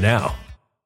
now.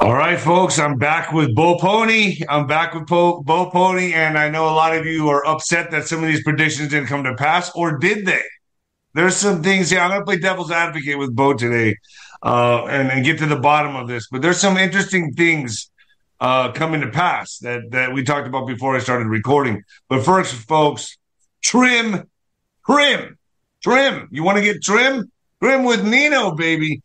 All right, folks, I'm back with Bo Polny. I'm back with Bo, Bo Polny, and I know a lot of you are upset that some of these predictions didn't come to pass, or did they? There's some things here. I'm going to play devil's advocate with Bo today uh, and, and get to the bottom of this, but there's some interesting things uh, coming to pass that, that we talked about before I started recording. But first, folks, trim, trim, trim. You want to get trim? Trim with Nino, baby.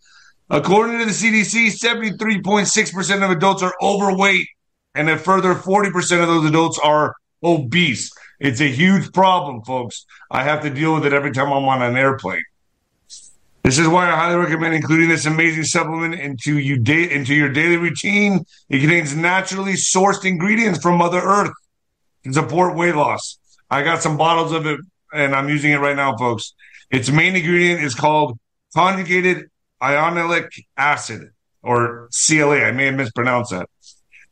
According to the CDC, 73.6% of adults are overweight, and a further 40% of those adults are obese. It's a huge problem, folks. I have to deal with it every time I'm on an airplane. This is why I highly recommend including this amazing supplement into you da- into your daily routine. It contains naturally sourced ingredients from Mother Earth to support weight loss. I got some bottles of it, and I'm using it right now, folks. Its main ingredient is called conjugated ionic acid, or CLA. I may have mispronounced that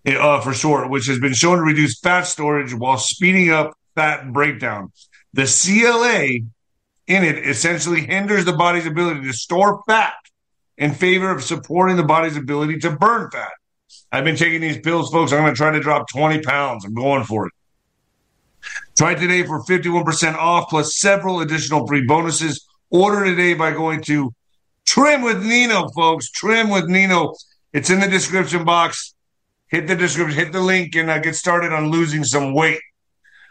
uh, for short, which has been shown to reduce fat storage while speeding up fat breakdown. The CLA in it essentially hinders the body's ability to store fat in favor of supporting the body's ability to burn fat. I've been taking these pills, folks. I'm going to try to drop 20 pounds. I'm going for it. Try today for 51% off plus several additional free bonuses. Order today by going to Trim with Nino, folks. Trim with Nino. It's in the description box. Hit the description, hit the link, and uh, get started on losing some weight.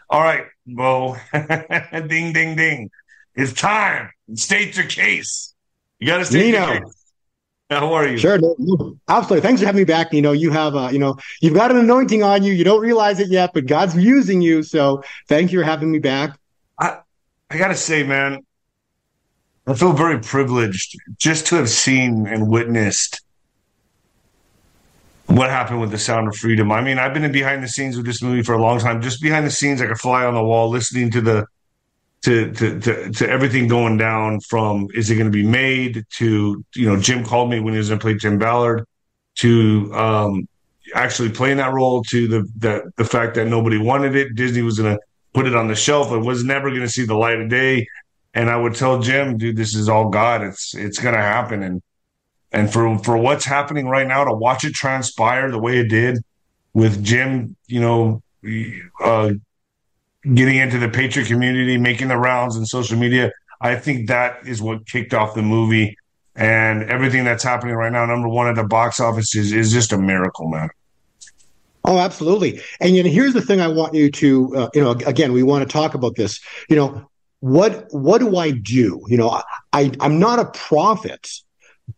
All right, Bo. ding, ding, ding. It's time. State your case. You got to state Nino. your case. How are you? Sure, absolutely. Thanks for having me back. You know, you have, uh, you know, you've got an anointing on you. You don't realize it yet, but God's using you. So, thank you for having me back. I, I got to say, man, I feel very privileged just to have seen and witnessed what happened with the Sound of Freedom. I mean, I've been in behind the scenes with this movie for a long time. Just behind the scenes, like a fly on the wall, listening to the to to to, to everything going down from is it going to be made to you know Jim called me when he was going to play Tim Ballard to um, actually playing that role to the, the the fact that nobody wanted it. Disney was going to put it on the shelf. It was never going to see the light of day. And I would tell Jim, dude, this is all God. It's it's to happen. And and for for what's happening right now, to watch it transpire the way it did with Jim, you know, uh, getting into the Patriot community, making the rounds in social media. I think that is what kicked off the movie. And everything that's happening right now, number one at the box office is, is just a miracle, man. Oh, absolutely. And you know, here's the thing I want you to, uh, you know, again, we want to talk about this. You know, what what do I do? You know, I I'm not a prophet,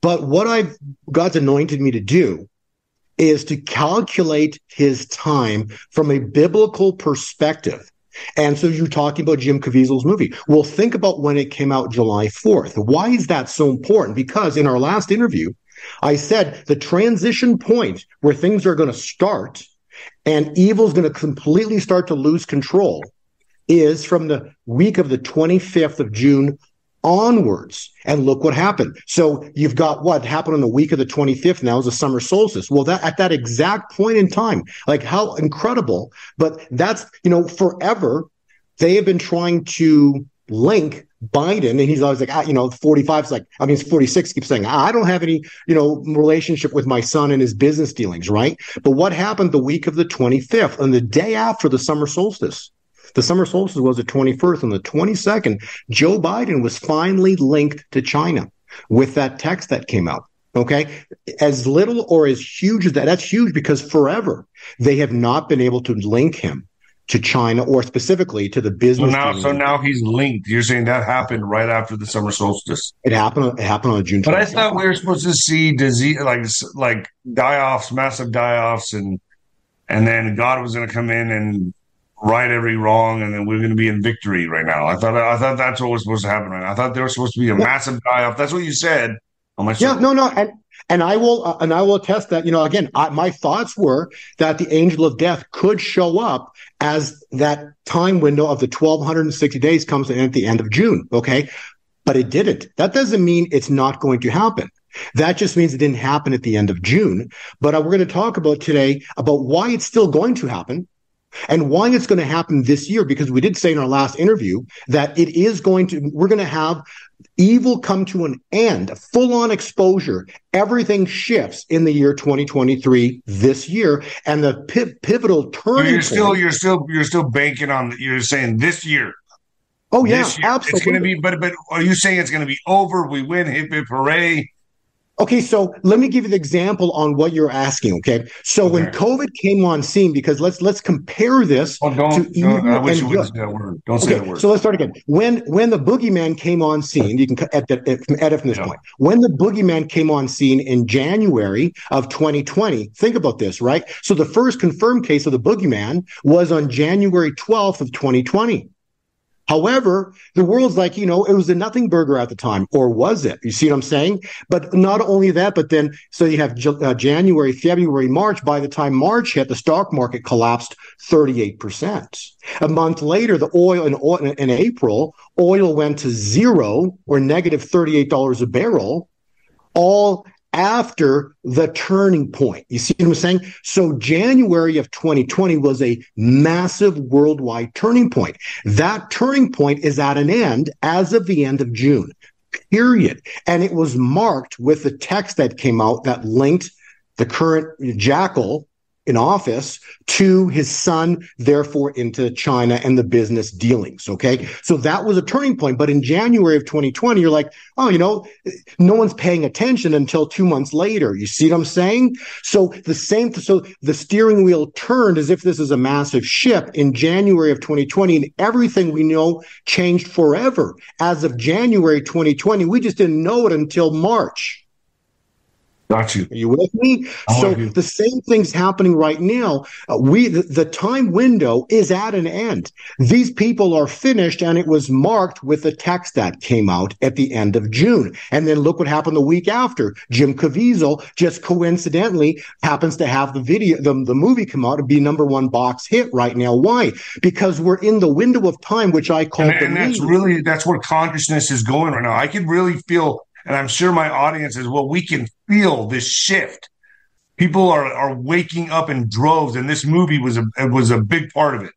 but what I've God's anointed me to do is to calculate his time from a biblical perspective. And so you're talking about Jim Caviezel's movie. Well, think about when it came out July 4th. Why is that so important? Because in our last interview, I said the transition point where things are going to start and evil's going to completely start to lose control is from the week of the 25th of June onwards. And look what happened. So you've got what happened on the week of the 25th now is the summer solstice. Well, that at that exact point in time, like how incredible, but that's, you know, forever they have been trying to link Biden, and he's always like, ah, you know, 45 is like, I mean, 46 keeps saying, I don't have any, you know, relationship with my son and his business dealings, right? But what happened the week of the 25th and the day after the summer solstice? The summer solstice was the 21st. On the 22nd, Joe Biden was finally linked to China with that text that came out. Okay. As little or as huge as that, that's huge because forever they have not been able to link him to China or specifically to the business. So now, so now he's linked. You're saying that happened right after the summer solstice. It happened. It happened on June. But I thought we were supposed to see disease, like like die offs, massive die offs, and and then God was going to come in and right every wrong, and then we're going to be in victory right now. I thought I thought that's what was supposed to happen. Right I thought there was supposed to be a massive die off. That's what you said. yeah, no, no, and and I will uh, and I will attest that you know again I, my thoughts were that the angel of death could show up as that time window of the 1260 days comes in at the end of June. Okay, but it didn't. That doesn't mean it's not going to happen. That just means it didn't happen at the end of June. But uh, we're going to talk about today about why it's still going to happen and why it's going to happen this year because we did say in our last interview that it is going to we're going to have evil come to an end full on exposure. Everything shifts in the year 2023 this year and the pivotal turning you're still point, you're still you're still banking on you're saying this year. Oh yeah absolutely it's going to be but but are you saying it's going to be over? We win hip hip hooray Okay, so let me give you the example on what you're asking. Okay, so okay. when COVID came on scene, because let's let's compare this oh, don't, to don't, I wish you wouldn't say that word. Don't okay, say that word. So let's start again. When when the boogeyman came on scene, you can at edit, edit from this yeah. point. When the boogeyman came on scene in January of 2020, think about this, right? So the first confirmed case of the boogeyman was on January 12th of 2020. However, the world's like, you know, it was a nothing burger at the time, or was it? You see what I'm saying? But not only that, but then, so you have uh, January, February, March. By the time March hit, the stock market collapsed 38%. A month later, the oil in, oil, in April, oil went to zero or negative $38 a barrel. All after the turning point. You see what I'm saying? So January of 2020 was a massive worldwide turning point. That turning point is at an end as of the end of June, period. And it was marked with the text that came out that linked the current jackal in office to his son, therefore into China and the business dealings. Okay. So that was a turning point. But in January of 2020, you're like, oh, you know, no one's paying attention until two months later. You see what I'm saying? So the same, so the steering wheel turned as if this is a massive ship in January of 2020 and everything we know changed forever. As of January 2020, we just didn't know it until March. Got you. Are you with me? I'm so with the same thing's happening right now. Uh, we the, the, time window is at an end. These people are finished, and it was marked with the text that came out at the end of June. And then look what happened the week after. Jim Caviezel just coincidentally happens to have the video, the, the movie come out and be number one box hit right now. Why? Because we're in the window of time, which I call. And, and that's really that's where consciousness is going right now. I can really feel and I'm sure my audience as well, we can feel this shift. People are are waking up in droves, and this movie was a was a big part of it.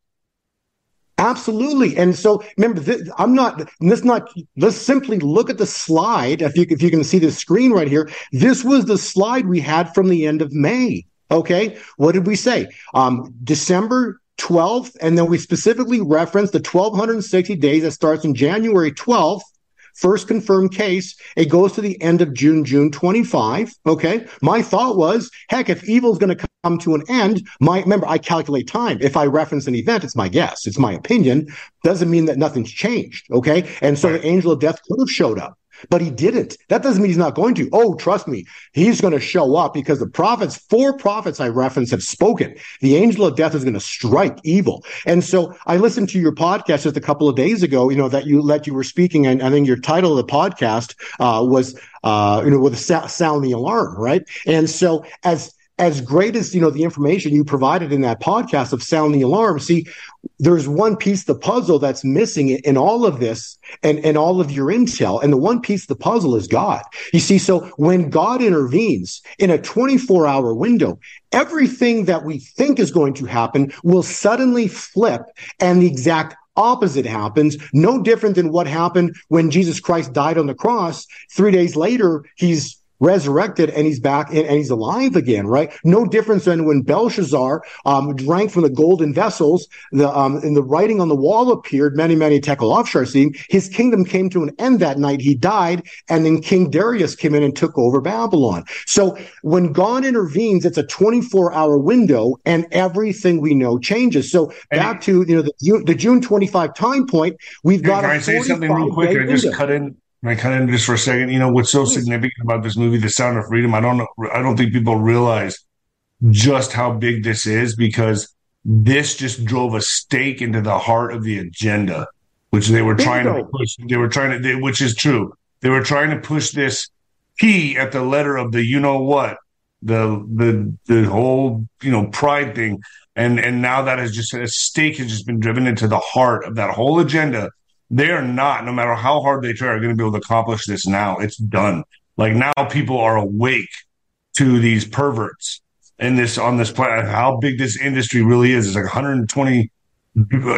Absolutely, and so remember, this, I'm not. This not. Let's simply look at the slide. If you if you can see the screen right here, this was the slide we had from the end of May. Okay, what did we say? Um, December 12th, and then we specifically referenced the 1260 days that starts in January 12th first confirmed case. It goes to the end of June, June 25. Okay. My thought was, heck, if evil is going to come to an end, my, remember, I calculate time. If I reference an event, it's my guess. It's my opinion. Doesn't mean that nothing's changed. Okay. And so right. the angel of death could have showed up but he didn't. That doesn't mean he's not going to. Oh, trust me, he's going to show up because the prophets, four prophets I referenced have spoken. The angel of death is going to strike evil. And so I listened to your podcast just a couple of days ago, you know, that you let you were speaking. And I think your title of the podcast, uh, was, uh, you know, with a sound the alarm, right? And so as, as great as you know the information you provided in that podcast of sound the alarm see there's one piece the puzzle that's missing in all of this and, and all of your intel and the one piece the puzzle is god you see so when god intervenes in a 24 hour window everything that we think is going to happen will suddenly flip and the exact opposite happens, no different than what happened when Jesus Christ died on the cross. Three days later, he's resurrected and he's back and, and, he's alive again, right? No difference than when Belshazzar um, drank from the golden vessels, the um, and the writing on the wall appeared, many, many tekel upharsin. His kingdom came to an end that night. He died, and then King Darius came in and took over Babylon. So when God intervenes, it's a 24 hour window and everything we know changes. So and back to, you know, the, the June 25 time point, we've got can I say something real quick? I just cut in and I cut in just for a second. You know what's so significant about this movie, The Sound of Freedom? I don't know. I don't think people realize just how big this is because this just drove a stake into the heart of the agenda, which they were trying to push. They were trying to, they, which is true. They were trying to push this P at the letter of the you know what, the the the whole you know pride thing, and and now that has just a stake has just been driven into the heart of that whole agenda. They are not, no matter how hard they try, are going to be able to accomplish this now. It's done. Like now, people are awake to these perverts in this on this planet. How big this industry really is. It's like 120,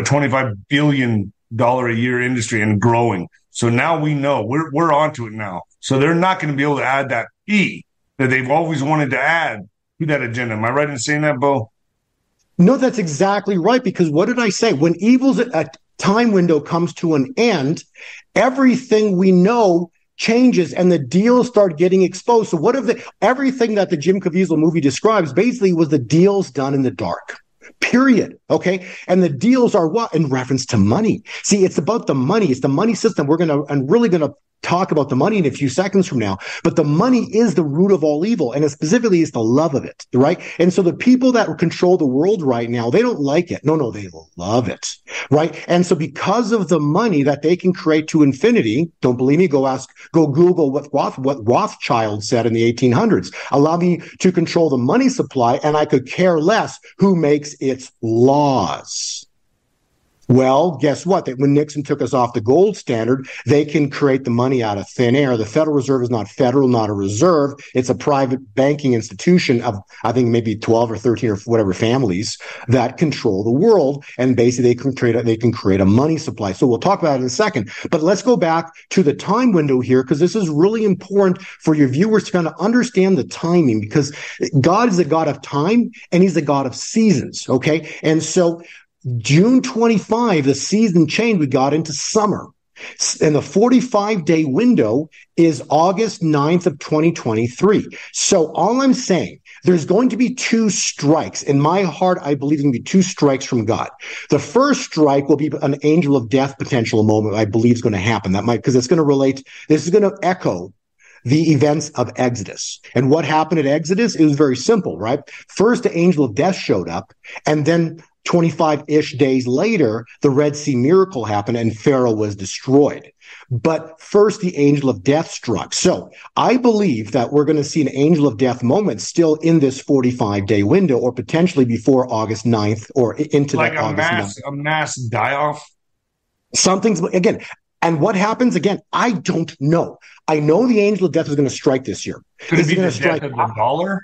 25 billion dollar a year industry and growing. So now we know we're we're onto it now. So they're not going to be able to add that E that they've always wanted to add to that agenda. Am I right in saying that, Bo? No, that's exactly right. Because what did I say? When evil's a time window comes to an end, everything we know changes and the deals start getting exposed. So what if the everything that the Jim Caviezel movie describes basically was the deals done in the dark? period. Okay. And the deals are what? In reference to money. See, it's about the money. It's the money system. We're going to, and really going to talk about the money in a few seconds from now, but the money is the root of all evil. And specifically is the love of it, right? And so the people that control the world right now, they don't like it. No, no, they love it, right? And so because of the money that they can create to infinity, don't believe me, go ask, go Google what Roth, what Rothschild said in the 1800s. Allow me to control the money supply and I could care less who makes its laws. Well, guess what? That when Nixon took us off the gold standard, they can create the money out of thin air. The Federal Reserve is not federal, not a reserve. It's a private banking institution of, I think, maybe 12 or 13 or whatever families that control the world. And basically they can create a, they can create a money supply. So we'll talk about it in a second. But let's go back to the time window here, because this is really important for your viewers to kind of understand the timing because God is a God of time and he's a God of seasons. Okay. And so June 25, the season changed. We got into summer. And the 45 day window is August 9th of 2023. So all I'm saying, there's going to be two strikes. In my heart, I believe there's going to be two strikes from God. The first strike will be an angel of death potential moment I believe is going to happen. That might, because it's going to relate, this is going to echo the events of Exodus. And what happened at Exodus? It was very simple, right? First, the angel of death showed up, and then 25 ish days later, the Red Sea miracle happened and Pharaoh was destroyed. But first, the angel of death struck. So I believe that we're going to see an angel of death moment still in this 45 day window or potentially before August 9th or into like that a August mass, 9th. a mass die off. Something's again. And what happens again? I don't know. I know the angel of death is going to strike this year. Could it be the going to death of the dollar?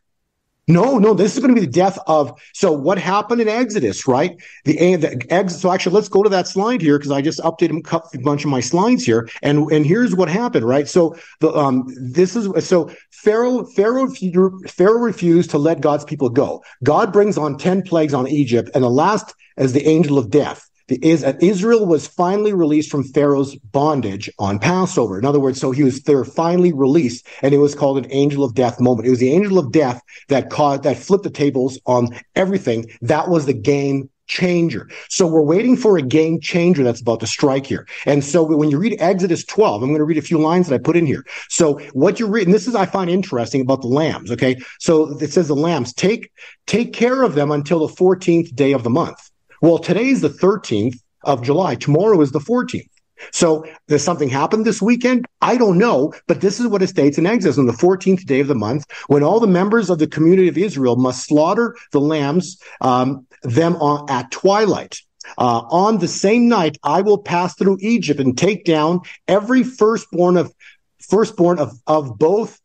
No, no, this is going to be the death of. So what happened in Exodus, right? The, the ex, so actually, let's go to that slide here because I just updated a bunch of my slides here, and and here's what happened, right? So the um this is so Pharaoh Pharaoh Pharaoh refused to let God's people go. God brings on ten plagues on Egypt, and the last as the angel of death. Uh, Israel was finally released from Pharaoh's bondage on Passover. In other words, so he was they were finally released, and it was called an angel of death moment. It was the angel of death that caused that flipped the tables on everything. That was the game changer. So we're waiting for a game changer that's about to strike here. And so when you read Exodus 12, I'm going to read a few lines that I put in here. So what you're reading, this is I find interesting about the lambs. Okay, so it says the lambs take take care of them until the 14th day of the month. Well, today's the 13th of July. Tomorrow is the 14th. So does something happen this weekend? I don't know, but this is what it states in Exodus on the 14th day of the month, when all the members of the community of Israel must slaughter the lambs, um, them on, at twilight. Uh, on the same night, I will pass through Egypt and take down every firstborn of firstborn of, of both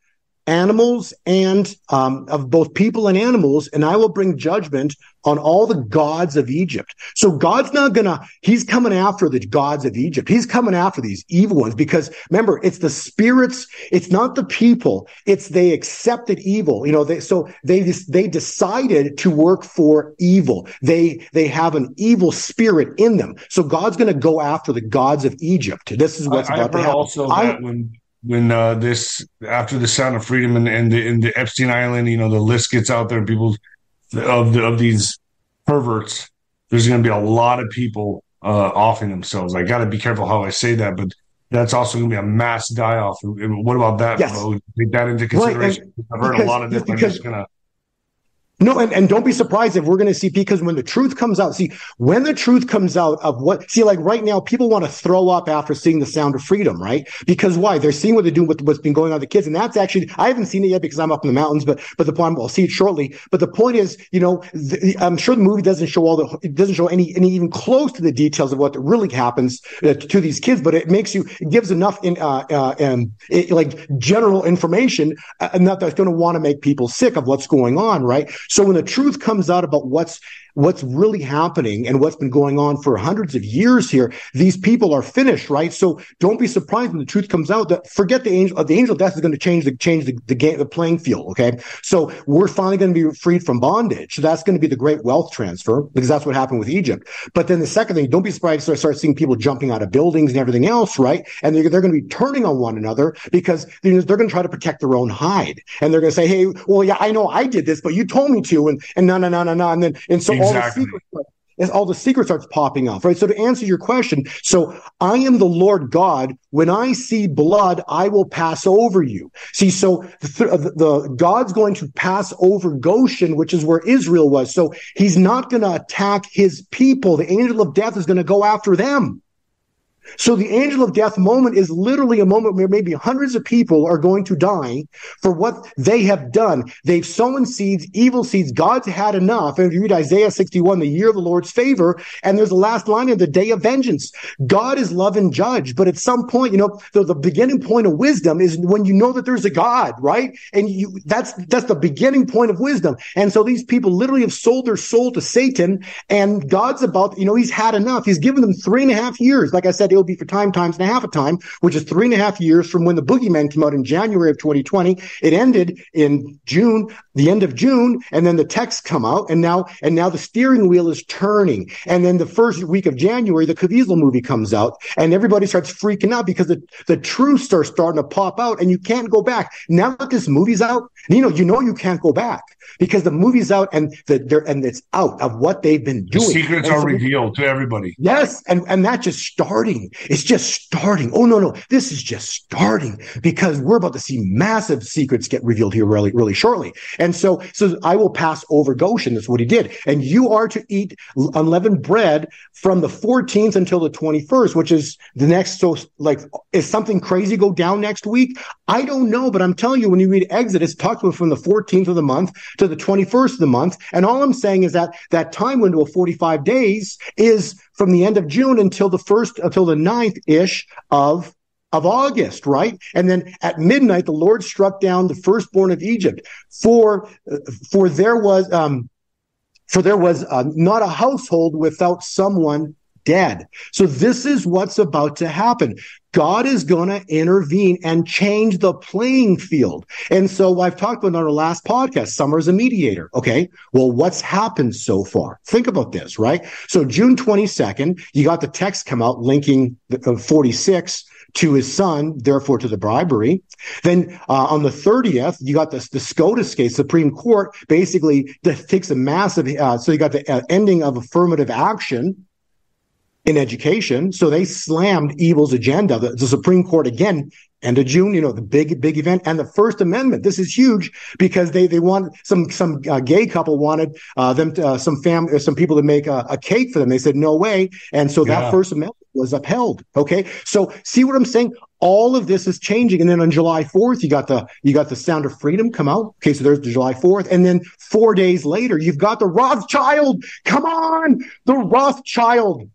animals and um, of both people and animals, and I will bring judgment on all the gods of Egypt. So God's not gonna, he's coming after the gods of Egypt. He's coming after these evil ones because remember, it's the spirits, it's not the people, it's they accepted evil. You know, they, so they, they decided to work for evil. They, they have an evil spirit in them. So God's gonna go after the gods of Egypt. This is what's I, about I've to happen. also I- that when when uh, this after the Sound of Freedom and, and the, in the Epstein Island, you know, the list gets out there, people of the, of these perverts. There's going to be a lot of people uh, offing themselves. I got to be careful how I say that, but that's also going to be a mass die off. What about that? Yes. Take that into Right, consideration. I've heard a lot of this. I'm just gonna. No, and, and don't be surprised if we're going to see because when the truth comes out, see, when the truth comes out of what, see, like right now, people want to throw up after seeing the sound of freedom, right? Because why? They're seeing what they're doing with what's been going on with the kids. And that's actually, I haven't seen it yet because I'm up in the mountains, but, but the point, I'll see it shortly. But the point is, you know, the, I'm sure the movie doesn't show all the, it doesn't show any, any even close to the details of what really happens uh, to these kids, but it makes you, it gives enough in, uh, uh, um, it, like general information, uh, enough that's going to want to make people sick of what's going on, right? So when the truth comes out about what's what's really happening and what's been going on for hundreds of years here. These people are finished, right? So don't be surprised when the truth comes out that forget the angel, the angel of death is going to change the, change the, the game, the playing field. Okay. So we're finally going to be freed from bondage. So that's going to be the great wealth transfer because that's what happened with Egypt. But then the second thing, don't be surprised to start seeing people jumping out of buildings and everything else, right? And they're, they're going to be turning on one another because they're, they're going to try to protect their own hide. And they're going to say, Hey, well, yeah, I know I did this, but you told me to. And, and no, no, no, no, no. And then, and so exactly. all the secrets as all the secrets starts popping off, right? So to answer your question, so I am the Lord God. When I see blood, I will pass over you. See, so the, uh, the God's going to pass over Goshen, which is where Israel was. So he's not going to attack his people. The angel of death is going to go after them. So the angel of death moment is literally a moment where maybe hundreds of people are going to die for what they have done. They've sown seeds, evil seeds. God's had enough. And if you read Isaiah 61, the year of the Lord's favor, and there's the last line of the day of vengeance. God is love and judge. But at some point, you know, the, the beginning point of wisdom is when you know that there's a God, right? And you, that's, that's the beginning point of wisdom. And so these people literally have sold their soul to Satan and God's about, you know, he's had enough. He's given them three and a half years. Like I said, it'll be for time times and a half a time, which is three and a half years from when the Boogeyman came out in January of 2020. It ended in June, the end of June, and then the texts come out, and now and now the steering wheel is turning. And then the first week of January, the Caviezel movie comes out, and everybody starts freaking out because the, the truths are starting to pop out, and you can't go back. Now that this movie's out, you know, you know you can't go back because the movie's out and the and it's out of what they've been doing. The secrets are revealed to everybody. Yes, and and that's just starting. It's just starting. Oh no, no, this is just starting because we're about to see massive secrets get revealed here really, really shortly. And so, so I will pass over Goshen. That's what he did. And you are to eat unleavened bread from the 14th until the 21st, which is the next. So, like, is something crazy go down next week? I don't know, but I'm telling you, when you read Exodus, talks about from the 14th of the month to the 21st of the month. And all I'm saying is that that time window of 45 days is from the end of June until the first, until the ninth ish of of August, right? And then at midnight, the Lord struck down the firstborn of Egypt. For, for there was, um, for there was uh, not a household without someone dead. So this is what's about to happen. God is going to intervene and change the playing field. And so I've talked about on our last podcast, Summer's a mediator. Okay. Well, what's happened so far? Think about this, right? So June 22nd, you got the text come out linking the, uh, 46 to his son, therefore to the bribery. Then uh, on the 30th, you got this, the SCOTUS case, Supreme Court basically takes a massive, uh, so you got the uh, ending of affirmative action in education. So they slammed evil's agenda. The, the, Supreme Court again, end of June, you know, the big, big event and the First Amendment. This is huge because they, they want some, some uh, gay couple wanted, uh, them, to, uh, some family, some people to make a, a, cake for them. They said, no way. And so yeah. that First Amendment was upheld. Okay. So see what I'm saying? All of this is changing. And then on July 4th, you got the, you got the Sound of Freedom come out. Okay. So there's the July 4th. And then four days later, you've got the Rothschild. Come on. The Rothschild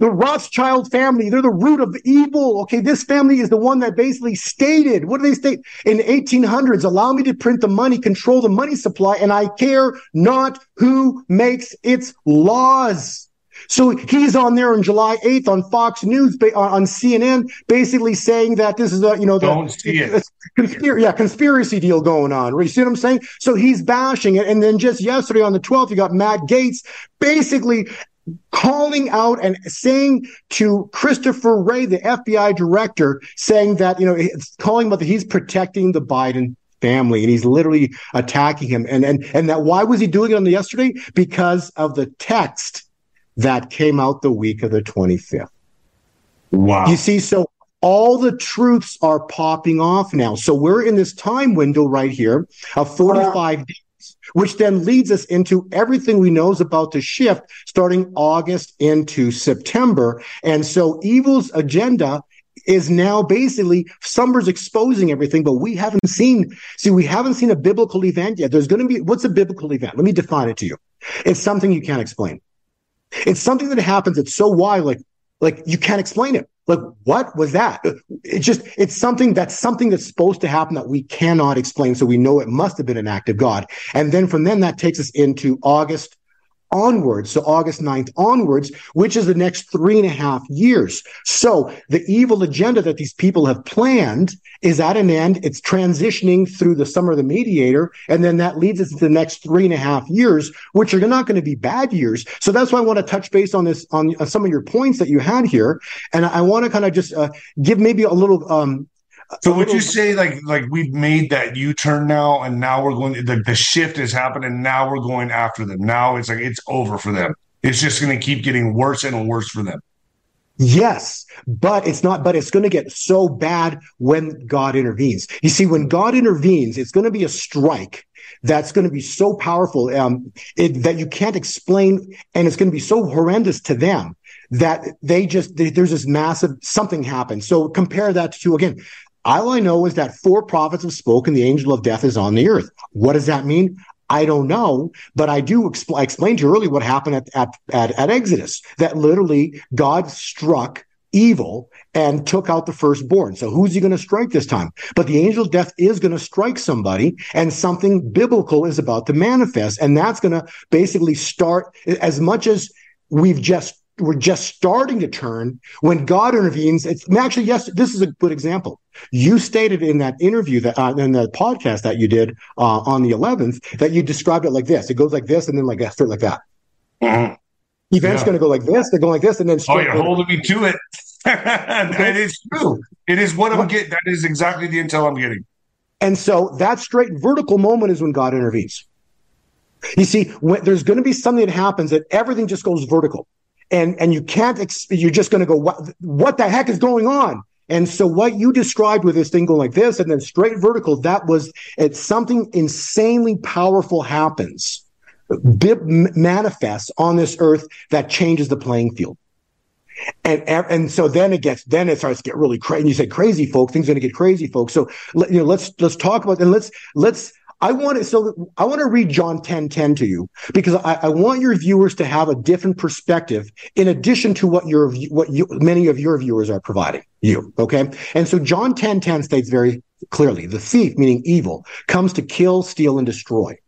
the Rothschild family, they're the root of evil. Okay, this family is the one that basically stated, what do they state? In the 1800s, allow me to print the money, control the money supply, and I care not who makes its laws. So he's on there on July 8th on Fox News, on CNN, basically saying that this is a, you know, the, Don't see it. Conspiracy, yeah, conspiracy deal going on. You see what I'm saying? So he's bashing it. And then just yesterday on the 12th, you got Matt Gaetz basically calling out and saying to Christopher Wray, the FBI director, saying that, you know, it's calling about that he's protecting the Biden family and he's literally attacking him. And, and, and that why was he doing it on the yesterday? Because of the text that came out the week of the 25th. Wow. You see, so all the truths are popping off now. So we're in this time window right here of 45 days which then leads us into everything we know is about to shift starting August into September. And so evil's agenda is now basically Summer's exposing everything, but we haven't seen, see, we haven't seen a biblical event yet. There's going to be, what's a biblical event? Let me define it to you. It's something you can't explain. It's something that happens. It's so wild, like, like you can't explain it. Like, what was that? It's just, it's something that's something that's supposed to happen that we cannot explain. So we know it must have been an act of God. And then from then that takes us into August onwards, so August 9th onwards, which is the next three and a half years. So the evil agenda that these people have planned is at an end. It's transitioning through the summer of the mediator. And then that leads us to the next three and a half years, which are not going to be bad years. So that's why I want to touch base on this, on some of your points that you had here. And I want to kind of just uh, give maybe a little, um, so would you say like like we've made that U turn now, and now we're going the the shift has happened, and now we're going after them. Now it's like it's over for them. It's just going to keep getting worse and worse for them. Yes, but it's not, but it's going to get so bad when God intervenes. You see, when God intervenes, it's going to be a strike that's going to be so powerful um, it, that you can't explain, and it's going to be so horrendous to them that they just they, there's this massive something happens. So compare that to again all I know is that four prophets have spoken. The angel of death is on the earth. What does that mean? I don't know, but I do expl- I explained to you earlier what happened at, at, at, at Exodus, that literally God struck evil and took out the firstborn. So who's he going to strike this time? But the angel of death is going to strike somebody and something biblical is about to manifest. And that's going to basically start as much as we've just we're just starting to turn when God intervenes. It's actually, yes, this is a good example. You stated in that interview that, uh, in the podcast that you did, uh, on the 11th, that you described it like this. It goes like this and then like that, straight like that. Mm-hmm. Event's yeah. going to go like this. They're going like this and then Oh, you're holding me to it. It is true. It is what I'm getting. That is exactly the intel I'm getting. And so that straight vertical moment is when God intervenes. You see, when, there's going to be something that happens that everything just goes vertical and and you can't ex- you're just going to go what what the heck is going on and so what you described with this thing going like this and then straight vertical that was it's something insanely powerful happens bib manifests on this earth that changes the playing field and and so then it gets then it starts to get really crazy. And you say crazy, folks. Things are going to get crazy, folks. So you know, let's let's talk about and let's let's I want to, so I want to read John 10, 10 to you because I, I, want your viewers to have a different perspective in addition to what your, what you, many of your viewers are providing you. Okay. And so John 10, 10 states very clearly, the thief, meaning evil, comes to kill, steal, and destroy.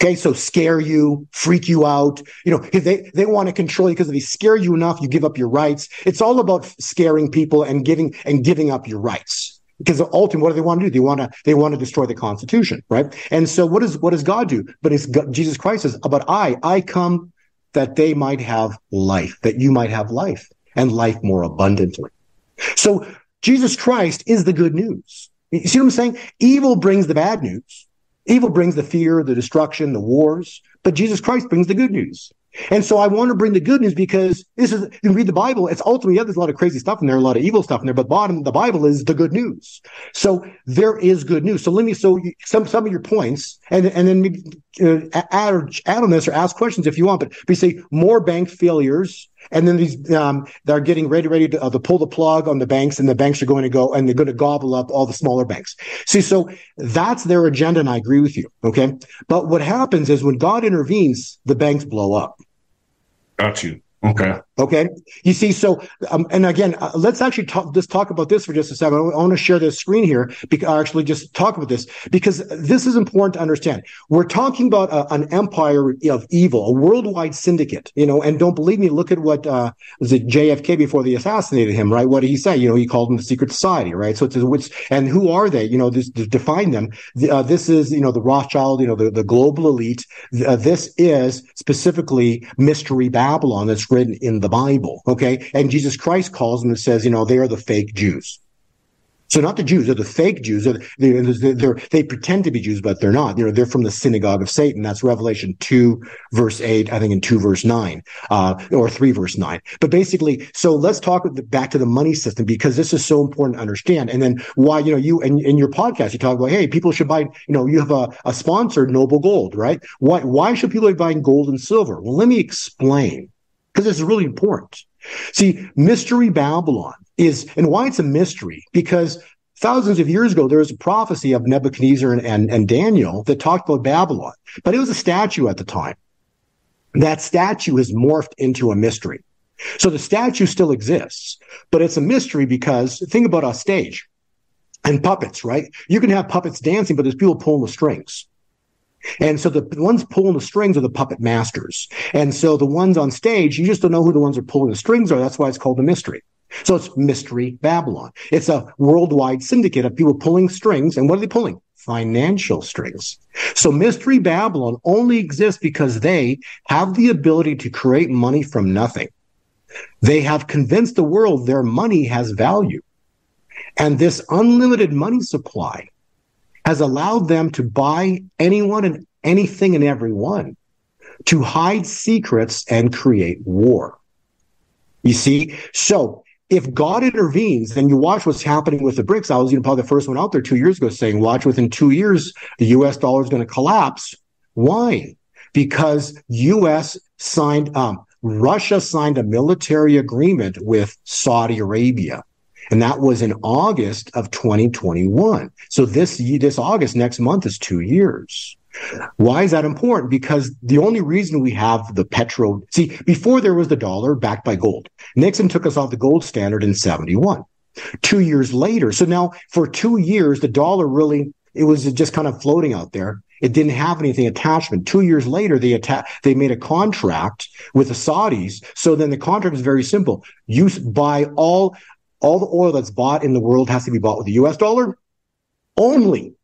Okay, so scare you, freak you out. You know, they, they want to control you because if they scare you enough, you give up your rights. It's all about scaring people and giving and giving up your rights because ultimately, what do they want to do? They want to they want to destroy the Constitution, right? And so, what does what does God do? But it's God, Jesus Christ says, "But I, I come that they might have life, that you might have life, and life more abundantly." So, Jesus Christ is the good news. You see what I'm saying? Evil brings the bad news. Evil brings the fear, the destruction, the wars, but Jesus Christ brings the good news. And so I want to bring the good news because this is, you read the Bible, it's ultimately, yeah, there's a lot of crazy stuff in there, a lot of evil stuff in there, but bottom, the Bible is the good news. So there is good news. So let me, so some, some of your points and, and then maybe uh, add, add on this or ask questions if you want, but we say more bank failures. And then these, um, they're getting ready, ready to, uh, to pull the plug on the banks and the banks are going to go and they're going to gobble up all the smaller banks. See, so that's their agenda. And I agree with you. Okay. But what happens is when God intervenes, the banks blow up. Got you. Okay. Okay. You see, so, um, and again, uh, let's actually talk, just talk about this for just a second. I, want to share this screen here, because, actually just talk about this, because this is important to understand. We're talking about a, an empire of evil, a worldwide syndicate, you know, and don't believe me, look at what, uh, was it JFK before they assassinated him, right? What did he say? You know, he called them the secret society, right? So it's, it's and who are they? You know, this, to define them. Uh, this is, you know, the Rothschild, you know, the, the global elite. Uh, this is specifically mystery Babylon that's written in the Bible. Okay. And Jesus Christ calls them and says, you know, they are the fake Jews. So not the Jews, they're the fake Jews. They're, they're, they're, they pretend to be Jews, but they're not. You know, they're from the synagogue of Satan. That's Revelation 2 verse 8, I think in 2 verse 9, uh, or 3 verse 9. But basically, so let's talk the, back to the money system because this is so important to understand. And then why, you know, you, in, in your podcast, you talk about, hey, people should buy, you know, you have a, a sponsor, Noble Gold, right? Why, why should people be buying gold and silver? Well, let me explain because this is really important. See, Mystery Babylon is, and why it's a mystery, because thousands of years ago, there was a prophecy of Nebuchadnezzar and, and, and Daniel that talked about Babylon, but it was a statue at the time. That statue has morphed into a mystery. So the statue still exists, but it's a mystery because think about a stage and puppets, right? You can have puppets dancing, but there's people pulling the strings. And so the ones pulling the strings are the puppet masters. And so the ones on stage, you just don't know who the ones are pulling the strings are. That's why it's called a mystery. So it's Mystery Babylon. It's a worldwide syndicate of people pulling strings. And what are they pulling? Financial strings. So Mystery Babylon only exists because they have the ability to create money from nothing. They have convinced the world their money has value. And this unlimited money supply has allowed them to buy anyone and anything and everyone, to hide secrets and create war. You see? So if God intervenes, then you watch what's happening with the BRICS. I was, probably the first one out there two years ago saying, watch within two years, the US dollar is going to collapse. Why? Because US signed, um, Russia signed a military agreement with Saudi Arabia. And that was in August of 2021. So this, this August, next month is two years. Why is that important? Because the only reason we have the petro, see, before there was the dollar backed by gold. Nixon took us off the gold standard in 71. Two years later. So now for two years, the dollar really, it was just kind of floating out there. It didn't have anything attachment. Two years later, they atta- they made a contract with the Saudis. So then the contract is very simple. You buy all all the oil that's bought in the world has to be bought with the US dollar only.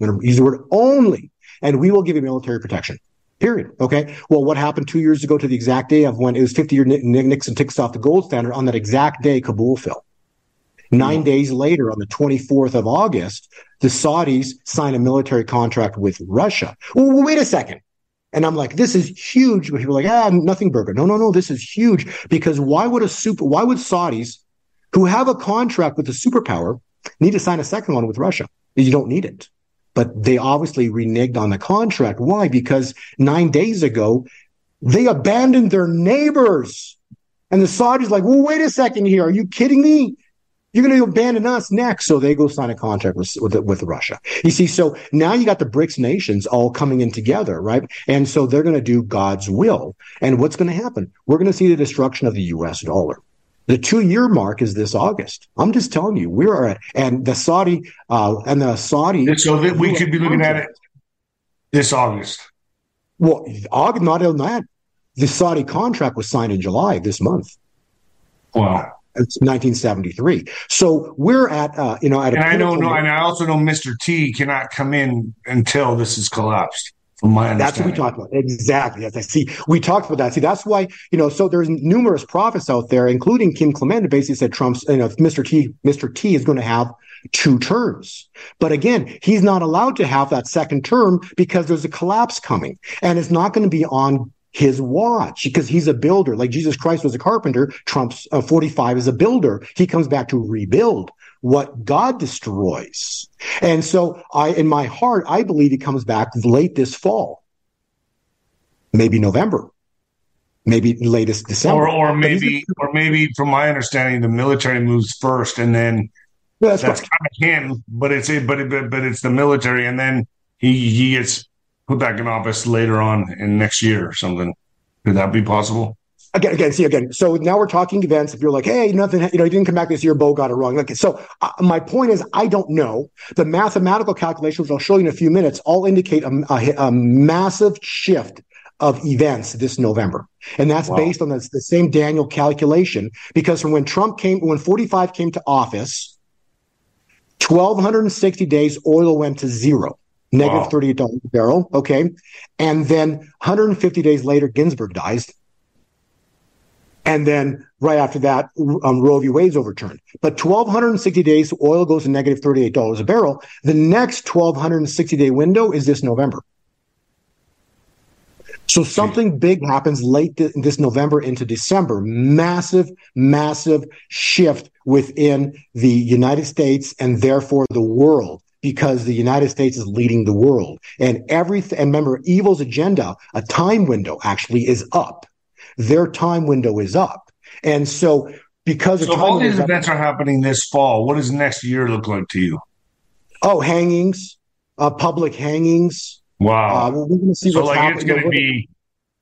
I'm going to use the word only. And we will give you military protection. Period. Okay. Well, what happened two years ago to the exact day of when it was 50 year Nixon ticks off the gold standard on that exact day, Kabul fell. Nine days later, on the 24th of August, the Saudis sign a military contract with Russia. Well, wait a second. And I'm like, this is huge. But people are like, ah, nothing burger. No, no, no. This is huge because why would a super, why would Saudis who have a contract with the superpower need to sign a second one with Russia. You don't need it. But they obviously reneged on the contract. Why? Because nine days ago, they abandoned their neighbors. And the Saudis like, well, wait a second here. Are you kidding me? You're going to abandon us next. So they go sign a contract with, with, with, Russia. You see, so now you got the BRICS nations all coming in together, right? And so they're going to do God's will. And what's going to happen? We're going to see the destruction of the US dollar. The two year mark is this August. I'm just telling you, we are at, and the Saudi, uh, and the Saudi. So that we could be looking at it this August. Well, August, not on that. The Saudi contract was signed in July this month. Wow. It's 1973. So we're at, uh, you know, at a and I know, and I also know Mr. T cannot come in until this is collapsed That's what we talked about. Exactly. As I see, we talked about that. See, that's why, you know, so there's numerous prophets out there, including Kim Clement, who basically said Trump's, you know, Mr. T, Mr. T is going to have two terms. But again, he's not allowed to have that second term because there's a collapse coming and it's not going to be on his watch because he's a builder. Like Jesus Christ was a carpenter. Trump's uh, 45 is a builder. He comes back to rebuild what God destroys. And so I, in my heart, I believe he comes back late this fall, maybe November, maybe latest December, or, or maybe, or maybe from my understanding, the military moves first and then yeah, that's, that's kind of him, but it's it, but, it, but it's the military. And then he, he gets put back in office later on in next year or something. Could that be possible? Again, again, see again. So now we're talking events. If you're like, hey, nothing, you know, you didn't come back this year, Bo got it wrong. Okay, so uh, my point is, I don't know. The mathematical calculations I'll show you in a few minutes all indicate a, a, a massive shift of events this November. And that's wow. based on the, the same Daniel calculation because from when Trump came, when 45 came to office, 1260 days, oil went to zero negative wow. $38 a barrel. Okay. And then 150 days later, Ginsburg dies And then right after that, um, Roe v. Wade's overturned. But 1,260 days, oil goes to negative $38 a barrel. The next 1,260 day window is this November. So something big happens late th- this November into December. Massive, massive shift within the United States and therefore the world because the United States is leading the world. And everything, and remember, evil's agenda, a time window actually is up. Their time window is up. And so because so all these events up, are happening this fall, what does next year look like to you? Oh, hangings, uh, public hangings, Wow. Uh, we're going to see so what's like happening. It's going to be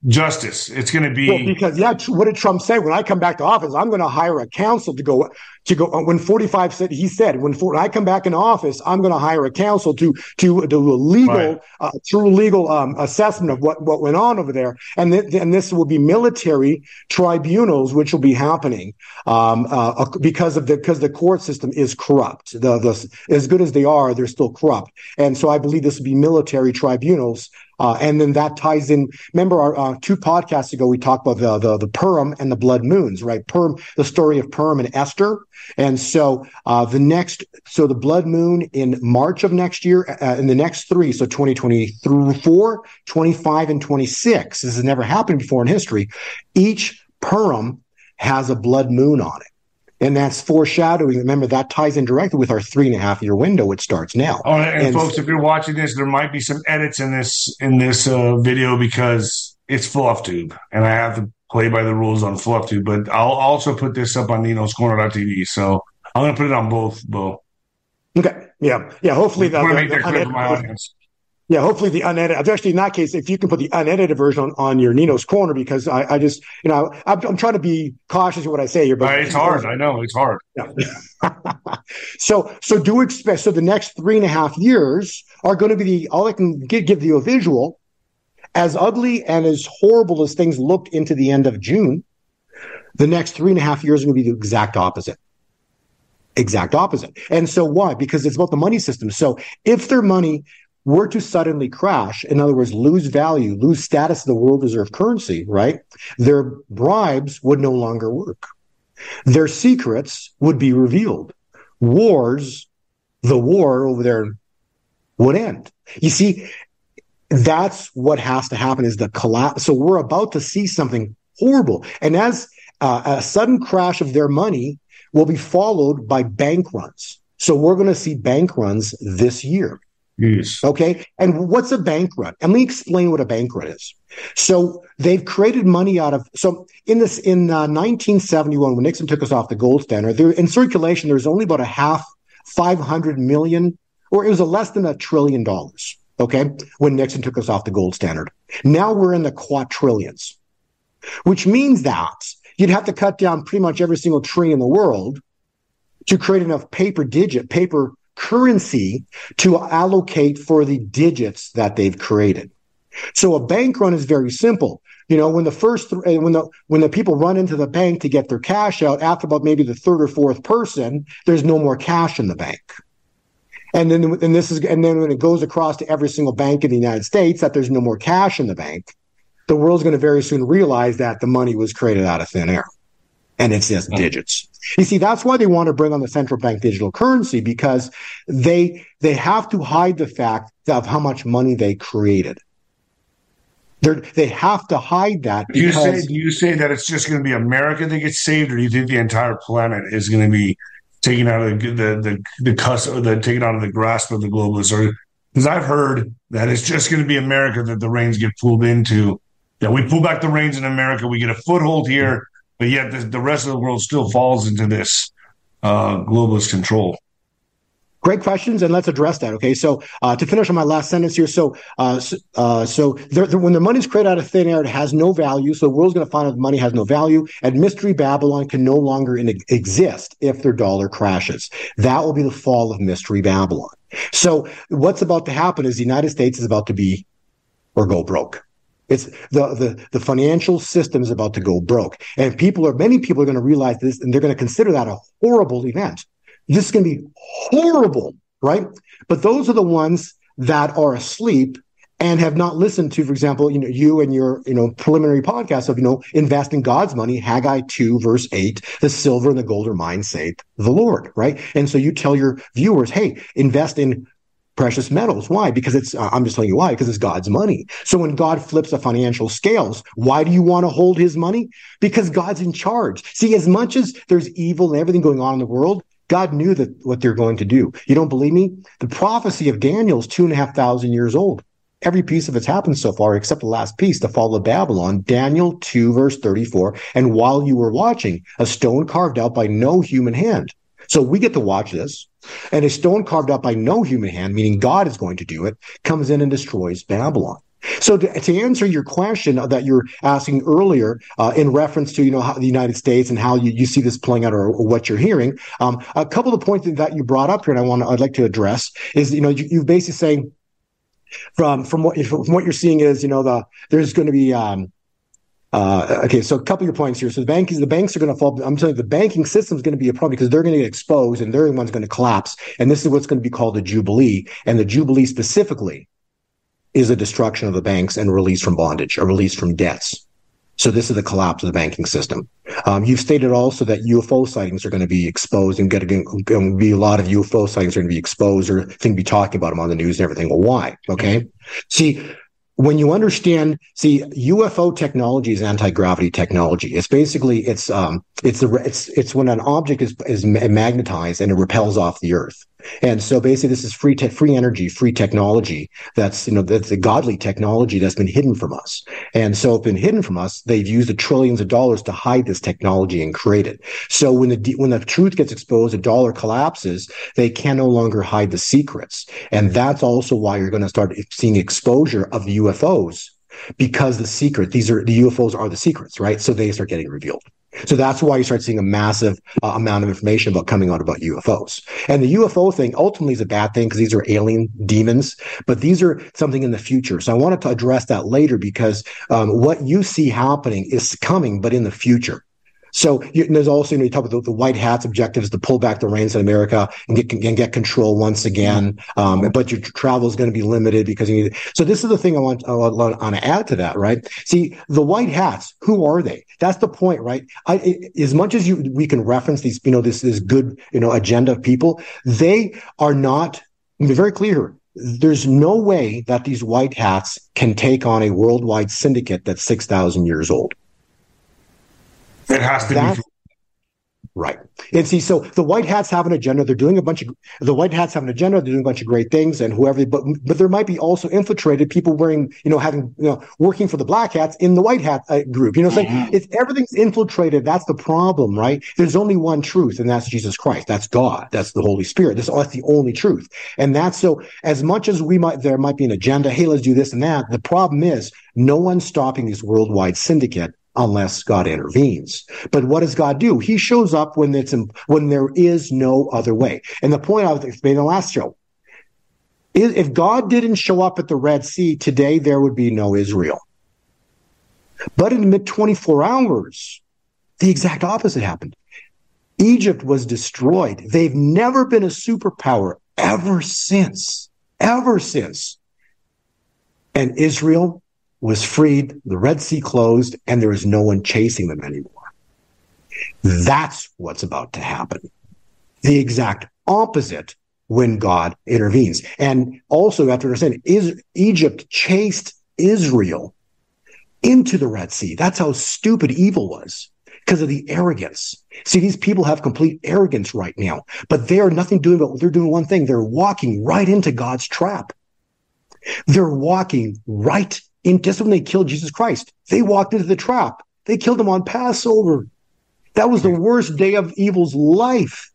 justice. It's going to be well, because yeah. What did Trump say? When I come back to office, I'm going to hire a council to go to go. Uh, when 45 said he said when, for, when I come back in office, I'm going to hire a council to to do a legal right. uh, true legal um, assessment of what what went on over there, and th- and this will be military tribunals, which will be happening um, uh, because of the because the court system is corrupt. The, the as good as they are, they're still corrupt, and so I believe this will be military tribunals uh, and then that ties in. Remember our uh, two podcasts ago, we talked about the, the, the Purim and the blood moons, right? Purim, the story of Purim and Esther. And so uh, the next, so the blood moon in March of next year, uh, in the next three, so 2024, 25, and 26. This has never happened before in history. Each Purim has a blood moon on it. And that's foreshadowing. Remember, that ties in directly with our three and a half year window. It starts now. Oh, and, and folks, if you're watching this, there might be some edits in this in this uh, video because it's fluff tube, and I have to play by the rules on fluff tube. But I'll also put this up on Nino's Corner.tv. So I'm going to put it on both, Bo. Okay. Yeah. Yeah. Hopefully that. Make that my audience. Yeah, hopefully the unedited. Actually, in that case, if you can put the unedited version on, on your Nino's corner, because I, I just, you know, I'm, I'm, trying to be cautious of what I say here. But it's hard. I know it's hard. Yeah. so, so do expect. So the next three and a half years are going to be the. All I can give, give you a visual. As ugly and as horrible as things looked into the end of June, the next three and a half years are going to be the exact opposite exact opposite. And so why? Because it's about the money system. So if their money were to suddenly crash, in other words, lose value, lose status of the world reserve currency, right? Their bribes would no longer work. Their secrets would be revealed. Wars, the war over there would end. You see, that's what has to happen is the collapse. So we're about to see something horrible. And as uh, a sudden crash of their money will be followed by bank runs. So we're going to see bank runs this year. Yes. Okay. And what's a bank run? And let me explain what a bank run is. So they've created money out of, so in this, in uh, 1971, when Nixon took us off the gold standard, there in circulation, there was only about a half, 500 million, or it was a less than a trillion dollars. Okay. When Nixon took us off the gold standard. Now we're in the quadrillions, which means that you'd have to cut down pretty much every single tree in the world to create enough paper digit, paper currency to allocate for the digits that they've created. So a bank run is very simple. You know, when the first th- eh, when the when the people run into the bank to get their cash out after about maybe the third or fourth person, there's no more cash in the bank. And then and this is and then when it goes across to every single bank in the United States that there's no more cash in the bank, the world's going to very soon realize that the money was created out of thin air and it's just digits. You see, that's why they want to bring on the central bank digital currency because they they have to hide the fact of how much money they created. They're, they have to hide that. Do you say do you say that it's just going to be America that gets saved, or do you think the entire planet is going to be taken out of the the the, the cus or the taken out of the grasp of the globalists? Or because I've heard that it's just going to be America that the reins get pulled into. That we pull back the reins in America, we get a foothold here but yet the, the rest of the world still falls into this uh, globalist control. Great questions, and let's address that. Okay, so uh, to finish on my last sentence here, so uh, uh, so when the money's created out of thin air, it has no value. So the world's going to find out the money has no value, and Mystery Babylon can no longer in, exist if their dollar crashes. That will be the fall of Mystery Babylon. So what's about to happen is the United States is about to be or go broke. It's the, the, the financial system is about to go broke. And people are, many people are going to realize this and they're going to consider that a horrible event. This is going to be horrible, right? But those are the ones that are asleep and have not listened to, for example, you know, you and your, you know, preliminary podcast of, you know, invest in God's money, Haggai 2, verse 8, the silver and the gold are mine, saith the Lord, right? And so you tell your viewers, hey, invest in precious metals. Why? Because it's, uh, I'm just telling you why, because it's God's money. So when God flips the financial scales, why do you want to hold his money? Because God's in charge. See, as much as there's evil and everything going on in the world, God knew that what they're going to do. You don't believe me? The prophecy of Daniel is two and a half thousand years old. Every piece of it's happened so far, except the last piece, the fall of Babylon, Daniel 2, verse 34. And while you were watching, a stone carved out by no human hand. So we get to watch this. And a stone carved out by no human hand, meaning God is going to do it, comes in and destroys Babylon. So to, to, answer your question that you're asking earlier, uh, in reference to you know the United States and how you, you see this playing out or, or what you're hearing, um, a couple of the points that you brought up here, and I want I'd like to address is you know you, you basically saying from from what from what you're seeing is you know the there's going to be um, uh, okay, so a couple of your points here. So the banks, the banks are going to fall. I'm telling you, the banking system is going to be a problem because they're going to get exposed and they're the ones going to collapse. And this is what's going to be called the Jubilee. And the Jubilee specifically is a destruction of the banks and release from bondage, a release from debts. So this is the collapse of the banking system. Um, you've stated also that UFO sightings are going to be exposed and going to be a lot of UFO sightings are going to be exposed or thing be talking about them on the news and everything. Well, why? Okay. See, when you understand, see, UFO technology is anti-gravity technology. It's basically, it's, um, it's the, it's, it's when an object is, is magnetized and it repels off the earth. And so basically this is free, te- free energy, free technology. That's, you know, that's a godly technology that's been hidden from us. And so it's been hidden from us. They've used the trillions of dollars to hide this technology and create it. So when the, when the truth gets exposed, the dollar collapses, they can no longer hide the secrets. And that's also why you're going to start seeing exposure of the UFOs because the secret, these are the UFOs are the secrets, right? So they start getting revealed. So that's why you start seeing a massive uh, amount of information about coming out about UFOs. And the UFO thing ultimately is a bad thing because these are alien demons, but these are something in the future. So I wanted to address that later because um, what you see happening is coming, but in the future. So you, there's also, you know, you talk about the, the, white hat's objectives to pull back the reins in America and get and get control once again. Um, but your travel is going to be limited because you need. So this is the thing I want, I want, to add to that, right? See, the white hats, who are they? That's the point, right? I, as much as you we can reference these, you know, this this good, you know, agenda of people, they are not. Be very clear there's no way that these white hats can take on a worldwide syndicate that's 6,000 years old. It has to that, be. Right. And see, so the white hats have an agenda. They're doing a bunch of the white hats have an agenda. They're doing a bunch of great things, and whoever. But but there might be also infiltrated people wearing, you know, having you know, working for the black hats in the white hat uh, group. You know, saying mm-hmm. it's everything's infiltrated. That's the problem, right? There's only one truth, and that's Jesus Christ. That's God. That's the Holy Spirit. That's, that's the only truth. And that's so. As much as we might, there might be an agenda. Hey, let's do this and that. The problem is, no one's stopping this worldwide syndicate unless God intervenes. But what does God do? He shows up when it's when there is no other way. And the point I was made in the last show is if God didn't show up at the Red Sea today, there would be no Israel. But in the mid 24 hours, the exact opposite happened. Egypt was destroyed. They've never been a superpower ever since, ever since. And Israel was freed, the Red Sea closed, and there is no one chasing them anymore. That's what's about to happen. The exact opposite when God intervenes. And also, you have to understand, is Egypt chased Israel into the Red Sea. That's how stupid evil was because of the arrogance. See, these people have complete arrogance right now, but they are nothing doing but they're doing one thing. They're walking right into God's trap. They're walking right in they killed Jesus Christ. They walked into the trap. They killed him on Passover. That was the worst day of evil's life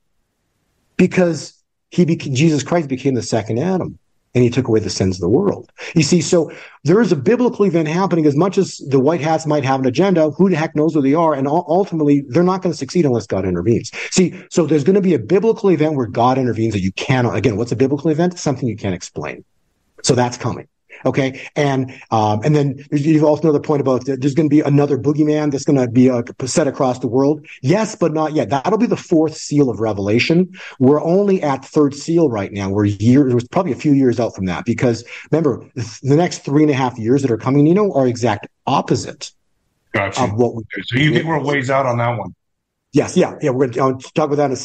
because he became, Jesus Christ became the second Adam and he took away the sins of the world. You see, so there is a biblical event happening as much as the white hats might have an agenda. Who the heck knows who they are? And ultimately, they're not going to succeed unless God intervenes. See, so there's going to be a biblical event where God intervenes that you cannot, again, what's a biblical event? Something you can't explain. So that's coming. Okay, and um, and then you've also another point about there's going to be another boogeyman that's going to be uh, set across the world. Yes, but not yet. That'll be the fourth seal of Revelation. We're only at third seal right now. We're years, probably a few years out from that because remember the next three and a half years that are coming, you know, are exact opposite gotcha. of what we. So you think we're ways out on that one? Yes, yeah, yeah. We're going to talk about that in a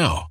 now.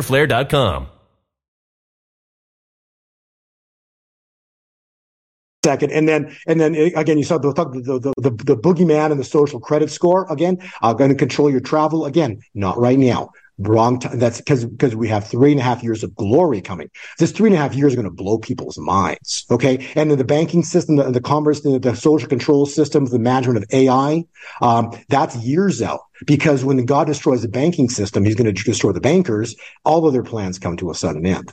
fighterflare.com. second and then and then eh, again you saw the the, the, the, the boogeyman and the social credit score again i'm going to control your travel again not right now wrong time that's because because we have three and a half years of glory coming. This three and a half years are going to blow people's minds okay? And then the banking system the, the commerce the, the social control systems the management of ai um, that's years out. Because when god destroys the banking system he's going to destroy the bankers. All of their plans come to a sudden end.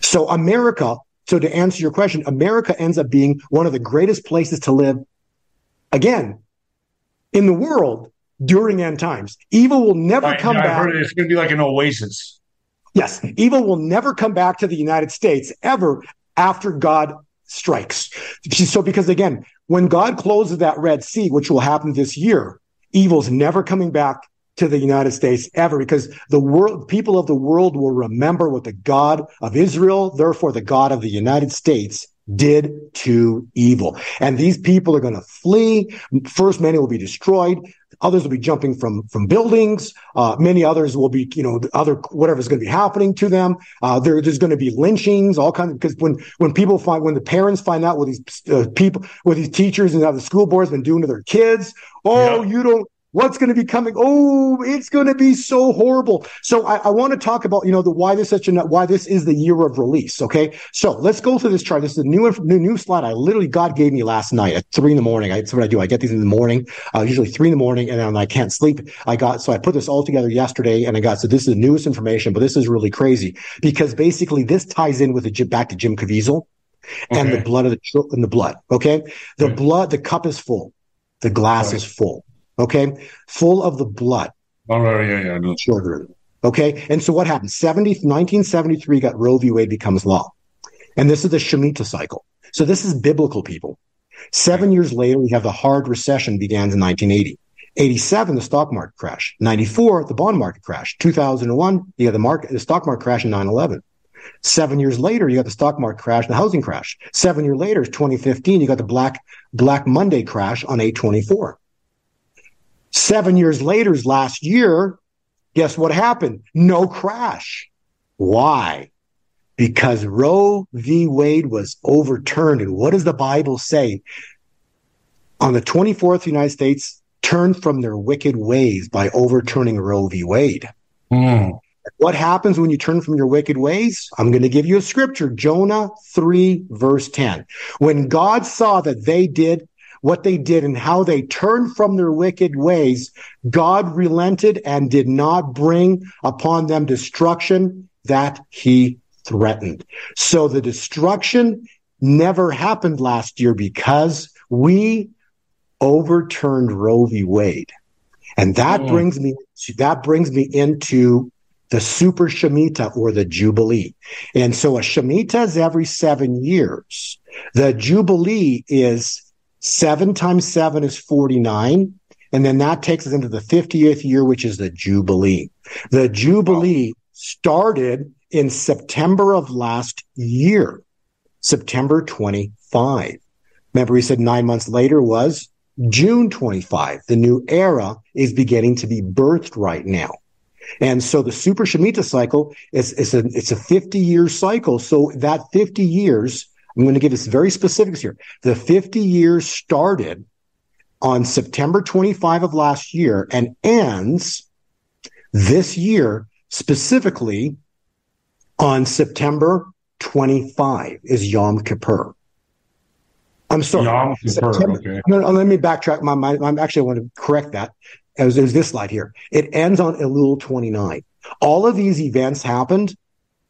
So america so to answer your question, America ends up being one of the greatest places to live again in the world during end times. Evil will never I, come I back. heard it's going to be like an oasis. Yes, evil will never come back to the United States ever after God strikes. So because again, when God closes that Red Sea, which will happen this year, evil's never coming back to the United States ever because the world, people of the world will remember what the God of Israel, therefore the God of the United States did to evil. And these people are going to flee. First, many will be destroyed. Others will be jumping from, from buildings. Uh, many others will be, you know, other, whatever's going to be happening to them. Uh, there, there's going to be lynchings, all kinds of, because when, when people find, when the parents find out what these uh, people, what these teachers and how the school board's been doing to their kids, oh, Yep. you don't, What's going to be coming? Oh, it's going to be so horrible. So I, I want to talk about, you know, the why this such a why this is the year of release. Okay, so let's go through this chart. This is a new new, new slide. I literally God gave me last night at three in the morning. I, that's what I do. I get these in the morning, uh, usually three in the morning, and then I can't sleep. I got so I put this all together yesterday, and I got so this is the newest information, but this is really crazy because basically this ties in with the back to Jim Caviezel and Okay. the blood of the and the blood. Okay, the Okay. blood, the cup is full, the glass is full. Okay, full of the blood All right, yeah, yeah. Know. children. Okay. And so what happened? 70, 1973 got Roe v. Wade becomes law. And this is the Shemitah cycle. So this is biblical people. Seven years later, we have the hard recession begins in 1980. 87, the stock market crash. 94, the bond market crash. 2001, you got the market, the stock market crash in 9-11. Seven years later, you got the stock market crash, the housing crash. Seven years later, 2015, you got the Black Black Monday crash on 824. Seven years later, last year, guess what happened? No crash. Why? Because Roe v. Wade was overturned. And what does the Bible say? On the 24th, the United States turned from their wicked ways by overturning Roe v. Wade. Hmm. What happens when you turn from your wicked ways? I'm going to give you a scripture, Jonah 3, verse 10. When God saw that they did what they did and how they turned from their wicked ways, God relented and did not bring upon them destruction that he threatened. So the destruction never happened last year because we overturned Roe v. Wade. And that Mm. brings me that brings me into the super Shemitah or the Jubilee. And so a Shemitah is every seven years. The Jubilee is seven times seven is 49. And then that takes us into the 50th year, which is the Jubilee. The Jubilee started in September of last year, September 25. Remember, we said nine months later was June 25. The new era is beginning to be birthed right now. And so the Super Shemitah cycle is, is a, it's a 50 year cycle. So that 50 years, I'm going to give us very specifics here. The 50 years started on September 25 of last year and ends this year specifically on September 25 is Yom Kippur. I'm sorry. Yom Kippur, September- okay. No, no, let me backtrack. My, my, I'm actually I want to correct that. It was, it was this slide here. It ends on Elul 29. All of these events happened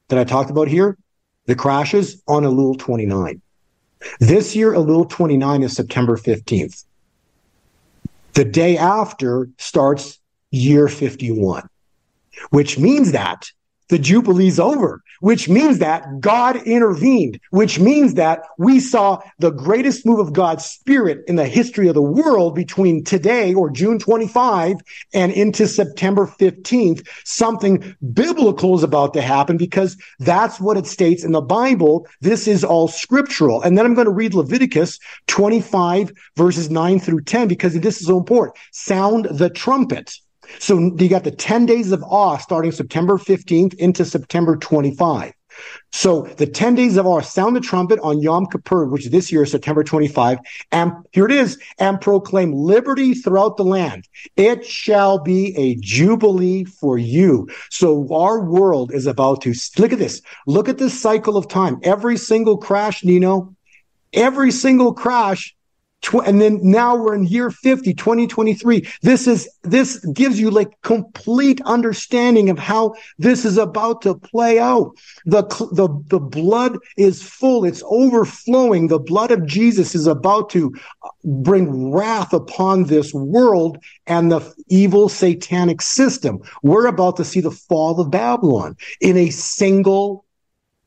that I talked about here, the crashes on Elul 29. This year, Elul 29 is September 15th. The day after starts year 51, which means that the Jubilee's over, which means that God intervened, which means that we saw the greatest move of God's spirit in the history of the world between today or June 25 and into September 15th. Something biblical is about to happen because that's what it states in the Bible. This is all scriptural. And then I'm going to read Leviticus 25 verses 9 through 10 because this is so important. Sound the trumpet. So you got the 10 days of awe starting September 15th into September 25. So the 10 days of awe, sound the trumpet on Yom Kippur, which this year is September 25. And here it is, and proclaim liberty throughout the land. It shall be a jubilee for you. So our world is about to look at this. Look at this cycle of time. Every single crash, Nino, every single crash Tw- and then now we're in year 50 2023 this is this gives you like complete understanding of how this is about to play out. The the the blood is full. It's overflowing. The blood of jesus is about to uh, bring wrath upon this world and the evil satanic system. We're about to see the fall of babylon in a single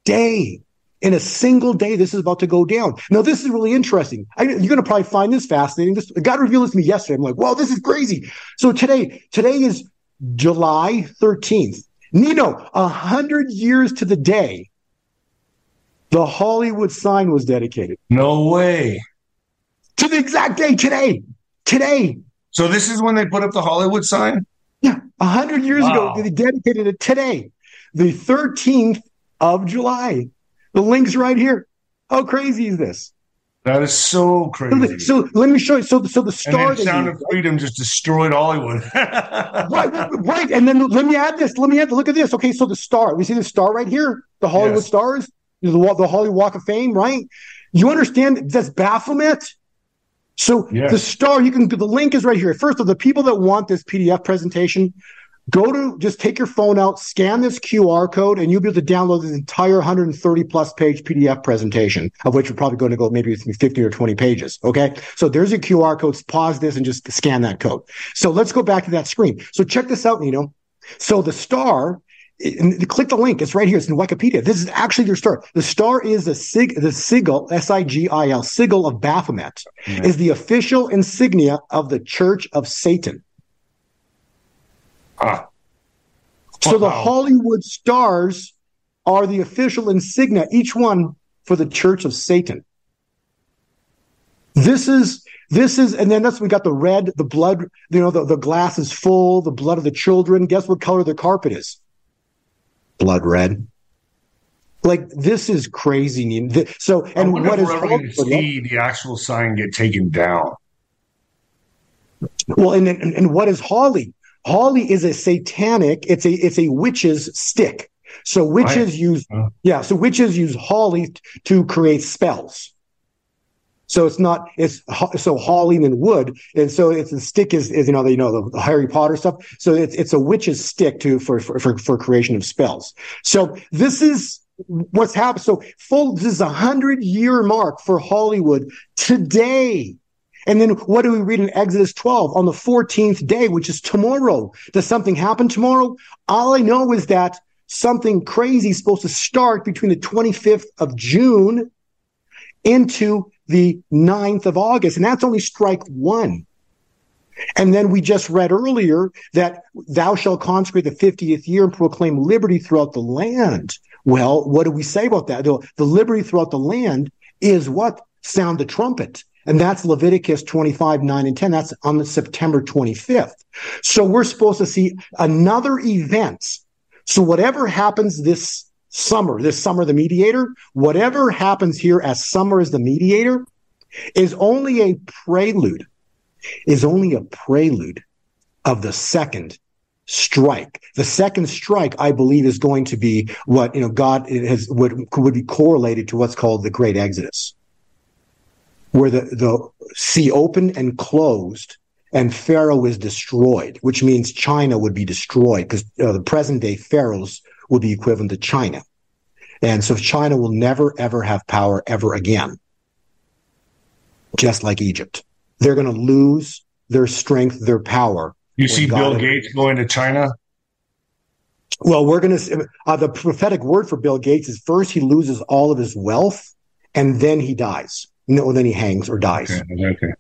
day in a single day, this is about to go down. Now, this is really interesting. I, you're going to probably find this fascinating. This God revealed this to me yesterday. I'm like, wow, this is crazy. So today, today is July 13th. Nino, a hundred years to the day, the Hollywood sign was dedicated No way. to the exact day today. Today, So this is when they put up the Hollywood sign? yeah, a hundred years Wow. ago, they dedicated it today, the 13th of July. The link's right here. How crazy is this? That is so crazy. So let me show you. So, so the star. And then Sound of Freedom just destroyed Hollywood. right, right. And then let me add this. Let me add. Look at this. Okay, so the star. We see the star right here. The Hollywood yes. stars. The, the Hollywood Walk of Fame. Right. You understand? That's Baphomet. So yes. the star. You can. The link is right here. First of the people that want this PDF presentation, go to just take your phone out, scan this QR code, and you'll be able to download this entire 130 plus page PDF presentation, of which we're probably going to go maybe 50 or 20 pages. Okay. So there's your QR code. Pause this and just scan that code. So let's go back to that screen. So check this out, Nino. So the star and click the link. It's right here. It's in Wikipedia. This is actually your star. The star is the sig, the sigil, S-I-G-I-L, sigil of Baphomet, mm-hmm. is the official insignia of the Church of Satan. Ah. So the Hollywood stars are the official insignia, each one for the Church of Satan. This is this is, and then that's we got the red, the blood. You know, the, the glass is full, the blood of the children. Guess what color the carpet is? Blood red. Like this is crazy. So, and what is see the actual sign get taken down? Well, and, and and what is Holly? Holly is a satanic. It's a it's a witch's stick. So witches right. use uh-huh. yeah. So witches use holly t- to create spells. So it's not it's so holly and wood, and so it's the stick is, is you know the, you know the Harry Potter stuff. So it's it's a witch's stick to for for for, for creation of spells. So this is what's happened. So full this is a hundred year mark for Hollywood today. And then what do we read in Exodus 12 on the 14th day, which is tomorrow? Does something happen tomorrow? All I know is that something crazy is supposed to start between the 25th of June into the 9th of August. And that's only strike one. And then we just read earlier that thou shalt consecrate the 50th year and proclaim liberty throughout the land. Well, what do we say about that? The, liberty throughout the land is what? Sound the trumpet. And that's Leviticus 25, 9 and 10. That's on the September 25th. So we're supposed to see another event. So whatever happens this summer, this summer, the mediator, whatever happens here as summer as the mediator is only a prelude, is only a prelude of the second strike. The second strike, I believe, is going to be what, you know, God has, would, would be correlated to what's called the great exodus where the, the sea opened and closed and Pharaoh is destroyed, which means China would be destroyed because uh, the present day pharaohs would be equivalent to China. And so China will never, ever have power ever again, just like Egypt. They're going to lose their strength, their power. You see God Bill Gates going to China? Well, we're going to, uh, the prophetic word for Bill Gates is first he loses all of his wealth and then he dies. No, then he hangs or dies. Okay. okay.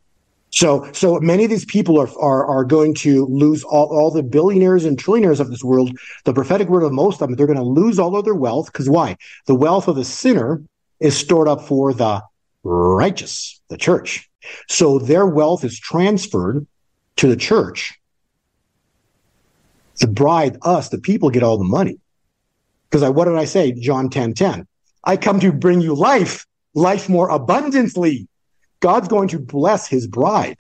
So, so many of these people are, are, are going to lose all, all the billionaires and trillionaires of this world. The prophetic word of most of them, they're going to lose all of their wealth. Because why? The wealth of the sinner is stored up for the righteous, the church. So their wealth is transferred to the church. The bride, us, the people get all the money. Because I, what did I say? John 10, 10. I come to bring you life life more abundantly. God's going to bless his bride.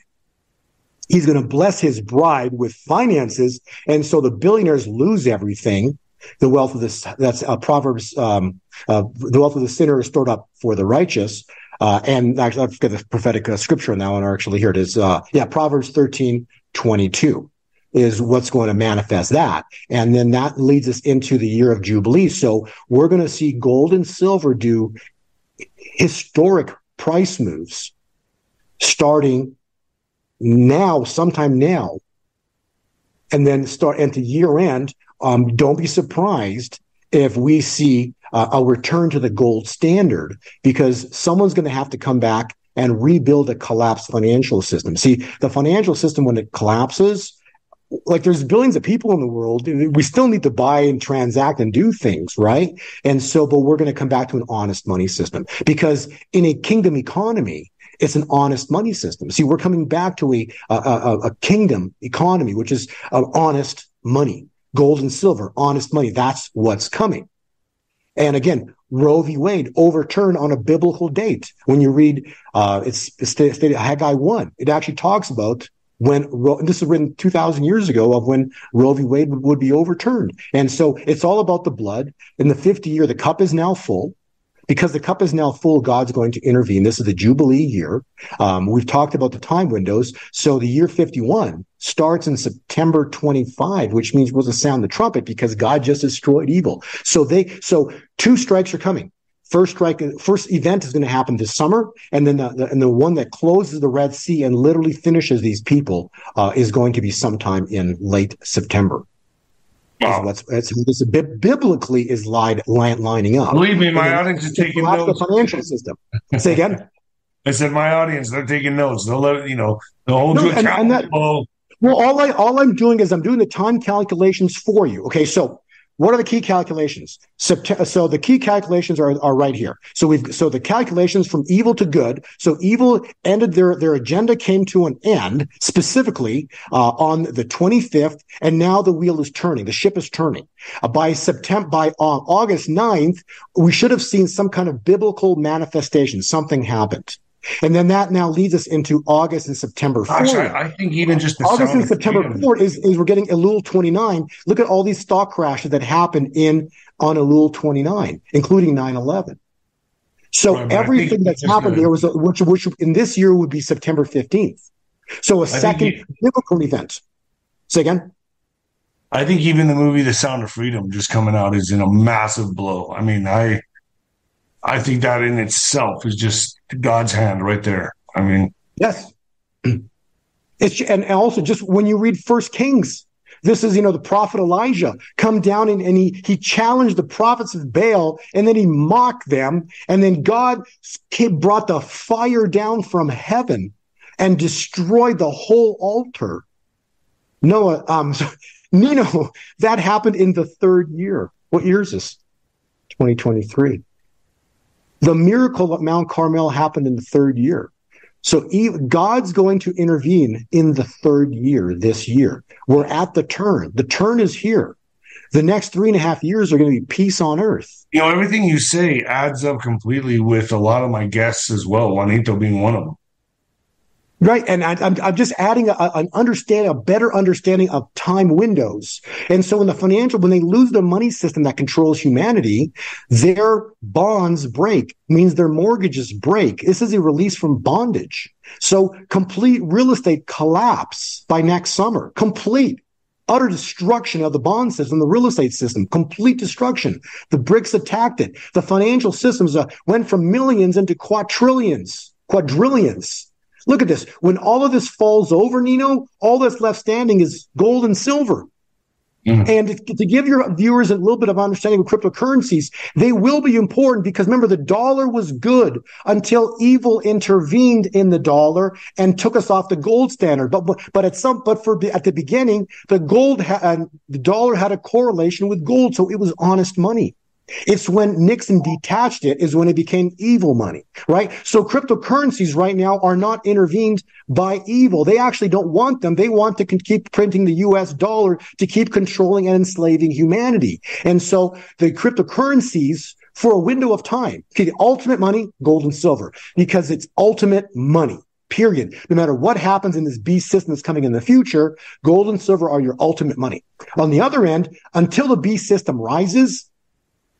He's going to bless his bride with finances. And so the billionaires lose everything. The wealth of this, that's uh, Proverbs, um, uh, the wealth of the sinner is stored up for the righteous. Uh, and actually, I forget the prophetic uh, scripture that one, actually, here it is. Uh, yeah, Proverbs 13, 22 is what's going to manifest that. And then that leads us into the year of Jubilee. So we're going to see gold and silver do historic price moves starting now, sometime now, and then start into year end. Um, don't be surprised if we see uh, a return to the gold standard because someone's going to have to come back and rebuild a collapsed financial system. See, the financial system, when it collapses, like there's billions of people in the world. We still need to buy and transact and do things, right? And so, but we're going to come back to an honest money system because in a kingdom economy, it's an honest money system. See, we're coming back to a, a, a kingdom economy, which is honest money, gold and silver, honest money. That's what's coming. And again, Roe v. Wade overturned on a biblical date. When you read, uh, it's, it's stated Haggai 1, it actually talks about when this is written 2000 years ago of when Roe v. Wade would, be overturned. And so it's all about the blood. In the 50 year, the cup is now full. Because the cup is now full, God's going to intervene. This is the Jubilee year. Um, we've talked about the time windows. So the year 51 starts in September 25, which means we'll sound the trumpet because God just destroyed evil. So they, so two strikes are coming. First strike, first event is going to happen this summer, and then the, the, and the one that closes the Red Sea and literally finishes these people uh, is going to be sometime in late September. Wow. that's, that's biblically is line, lining up. Believe me, my audience is taking notes. The financial system. Say again. I said my audience, they're taking notes. They'll let you know. They'll hold no, you accountable. Well, all I all I'm doing is I'm doing the time calculations for you. Okay, so what are the key calculations? So the key calculations are, are right here. So we've, so the calculations from evil to good. So evil ended their, their agenda came to an end specifically, uh, on the 25th. And now the wheel is turning. The ship is turning. Uh, by September, by uh, August 9th, we should have seen some kind of biblical manifestation. Something happened. And then that now leads us into August and September 4. Gosh, I, I, think even just August and September 4 is, is we're getting Elul 29. Look at all these stock crashes that happened in on Elul 29, including 9-11. So right, everything that's happened there was, a, which, which in this year would be September 15th. So a I second you, biblical event. Say again. I think even the movie The Sound of Freedom just coming out is in a massive blow. I mean, I I think that in itself is just God's hand right there. I mean, yes. It's and also just when you read First Kings, this is you know the prophet Elijah come down and, and he he challenged the prophets of Baal and then he mocked them and then God brought the fire down from heaven and destroyed the whole altar. Noah, um, Nino, that happened in the third year. What year is this? 2023. The miracle at Mount Carmel happened in the third year. So God's going to intervene in the third year this year. We're at the turn. The turn is here. The next three and a half years are going to be peace on earth. You know, everything you say adds up completely with a lot of my guests as well, Juanito being one of them. Right. And I, am I'm just adding a, an understanding, a better understanding of time windows. And so in the financial, when they lose the money system that controls humanity, their bonds break, means their mortgages break. This is a release from bondage. So complete real estate collapse by next summer. Complete utter destruction of the bond system, the real estate system, complete destruction. The BRICS attacked it. The financial systems uh, went from millions into quadrillions, quadrillions. Look at this. When all of this falls over, Nino, all that's left standing is gold and silver. Mm. And to give your viewers a little bit of understanding of cryptocurrencies, they will be important because remember, the dollar was good until evil intervened in the dollar and took us off the gold standard. But, but at some, but for, at the beginning, the gold, ha- the dollar had a correlation with gold. So it was honest money. It's when Nixon detached it is when it became evil money, right? So cryptocurrencies right now are not intervened by evil. They actually don't want them. They want to keep printing the US dollar to keep controlling and enslaving humanity. And so the cryptocurrencies for a window of time, okay, the ultimate money, gold and silver, because it's ultimate money. Period. No matter what happens in this beast system that's coming in the future, gold and silver are your ultimate money. On the other end, until the beast system rises,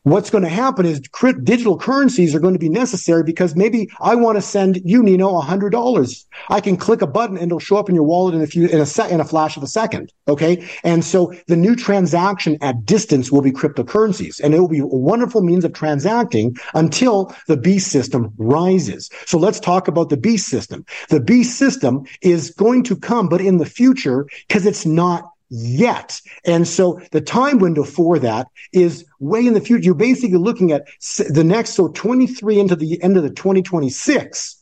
what's going to happen is digital currencies are going to be necessary because maybe I want to send you, Nino, a hundred dollars. I can click a button and it'll show up in your wallet in a few, in a in a flash of a second. Okay. And so the new transaction at distance will be cryptocurrencies and it will be a wonderful means of transacting until the beast system rises. So let's talk about the beast system. The beast system is going to come, but in the future, because it's not yet. And so the time window for that is way in the future. You're basically looking at the next, so 23 into the end of the 2026.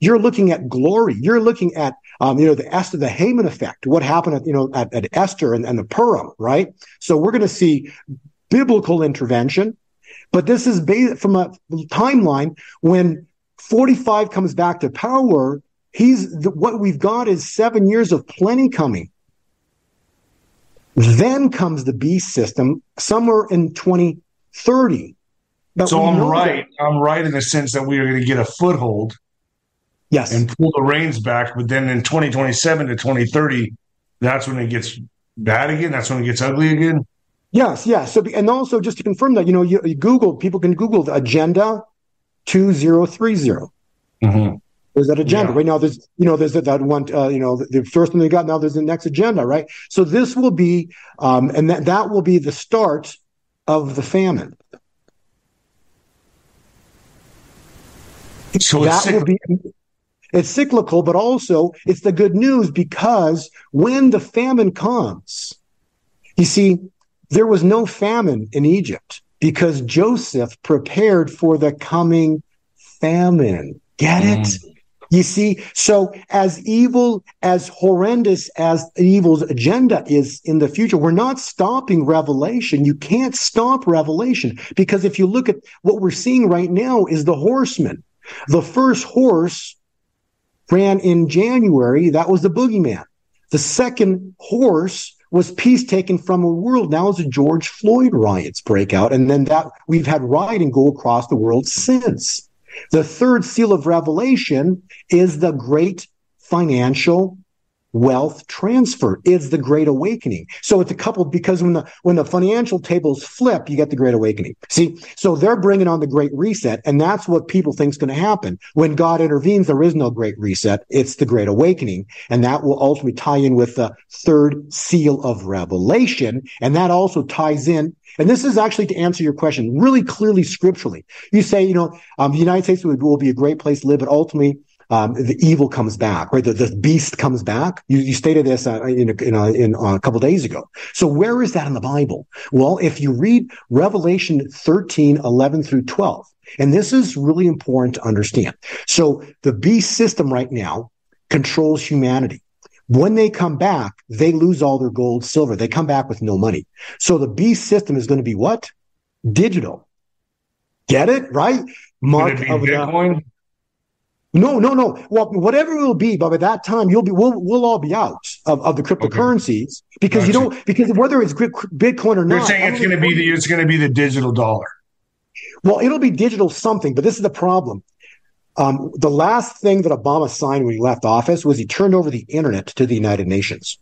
You're looking at glory. You're looking at, um, you know, the Esther, the Haman effect, what happened at, you know, at, at Esther and, and the Purim, right? So we're going to see biblical intervention, but this is based from a timeline when 45 comes back to power. He's the, what we've got is seven years of plenty coming. Then comes the B system somewhere in 2030. But so I'm right. that- I'm right in the sense that we are going to get a foothold yes. and pull the reins back. But then in 2027 to 2030, that's when it gets bad again. That's when it gets ugly again. Yes, yes. So, and also just to confirm that, you know, you, you Google, people can Google the agenda 2030. Mm-hmm. There's that agenda Yeah. right now. There's, you know, there's that, that one, uh, you know, the, the first one they got. Now there's the next agenda, right? So this will be, um, and that, that will be the start of the famine. So that will be, it's cyclical, but also it's the good news because when the famine comes, you see, there was no famine in Egypt because Joseph prepared for the coming famine. Get it? You see, so as evil, as horrendous as evil's agenda is in the future, we're not stopping revelation. You can't stop revelation because if you look at what we're seeing right now is the horseman. The first horse ran in January. That was the boogeyman. The second horse was peace taken from a world. Now is the George Floyd riots break out. And then that we've had rioting go across the world since. The third seal of revelation is the great financial wealth transfer. is the great awakening. So it's a couple because when the when the financial tables flip, you get the great awakening. See, so they're bringing on the great reset, and that's what people think is going to happen. When God intervenes, there is no great reset. It's the great awakening, and that will ultimately tie in with the third seal of revelation, and that also ties in and this is actually to answer your question really clearly scripturally. You say, you know, um, the United States will, will be a great place to live, but ultimately, um, the evil comes back, right? The, the beast comes back. You, you stated this uh, in, a, in, a, in a couple days ago. So where is that in the Bible? Well, if you read Revelation 13, 11 through 12, and this is really important to understand. So the beast system right now controls humanity. When they come back, they lose all their gold, silver. They come back with no money. So the beast system is going to be what? Digital. Get it? Right? Mark of the, Bitcoin? No, no, no. Well, whatever it will be, but by that time you'll be, we'll, we'll all be out of, of the cryptocurrencies because you Gotcha. don't, because whether it's Bitcoin or not, You're saying it's going to be the it's going to be the digital dollar. Well, it'll be digital something, but this is the problem. Um, the last thing that Obama signed when he left office was he turned over the internet to the United Nations.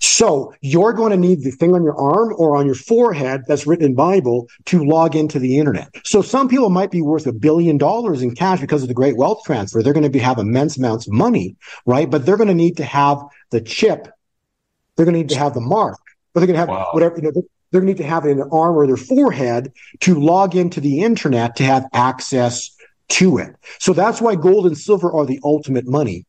So you're going to need the thing on your arm or on your forehead that's written in Bible to log into the internet. So some people might be worth a billion dollars in cash because of the great wealth transfer. They're going to be, have immense amounts of money, right? But they're going to need to have the chip. They're going to need to have the mark, but they're going to have Wow. whatever, you know, they're going to need to have it in their arm or their forehead to log into the internet to have access to it. So that's why gold and silver are the ultimate money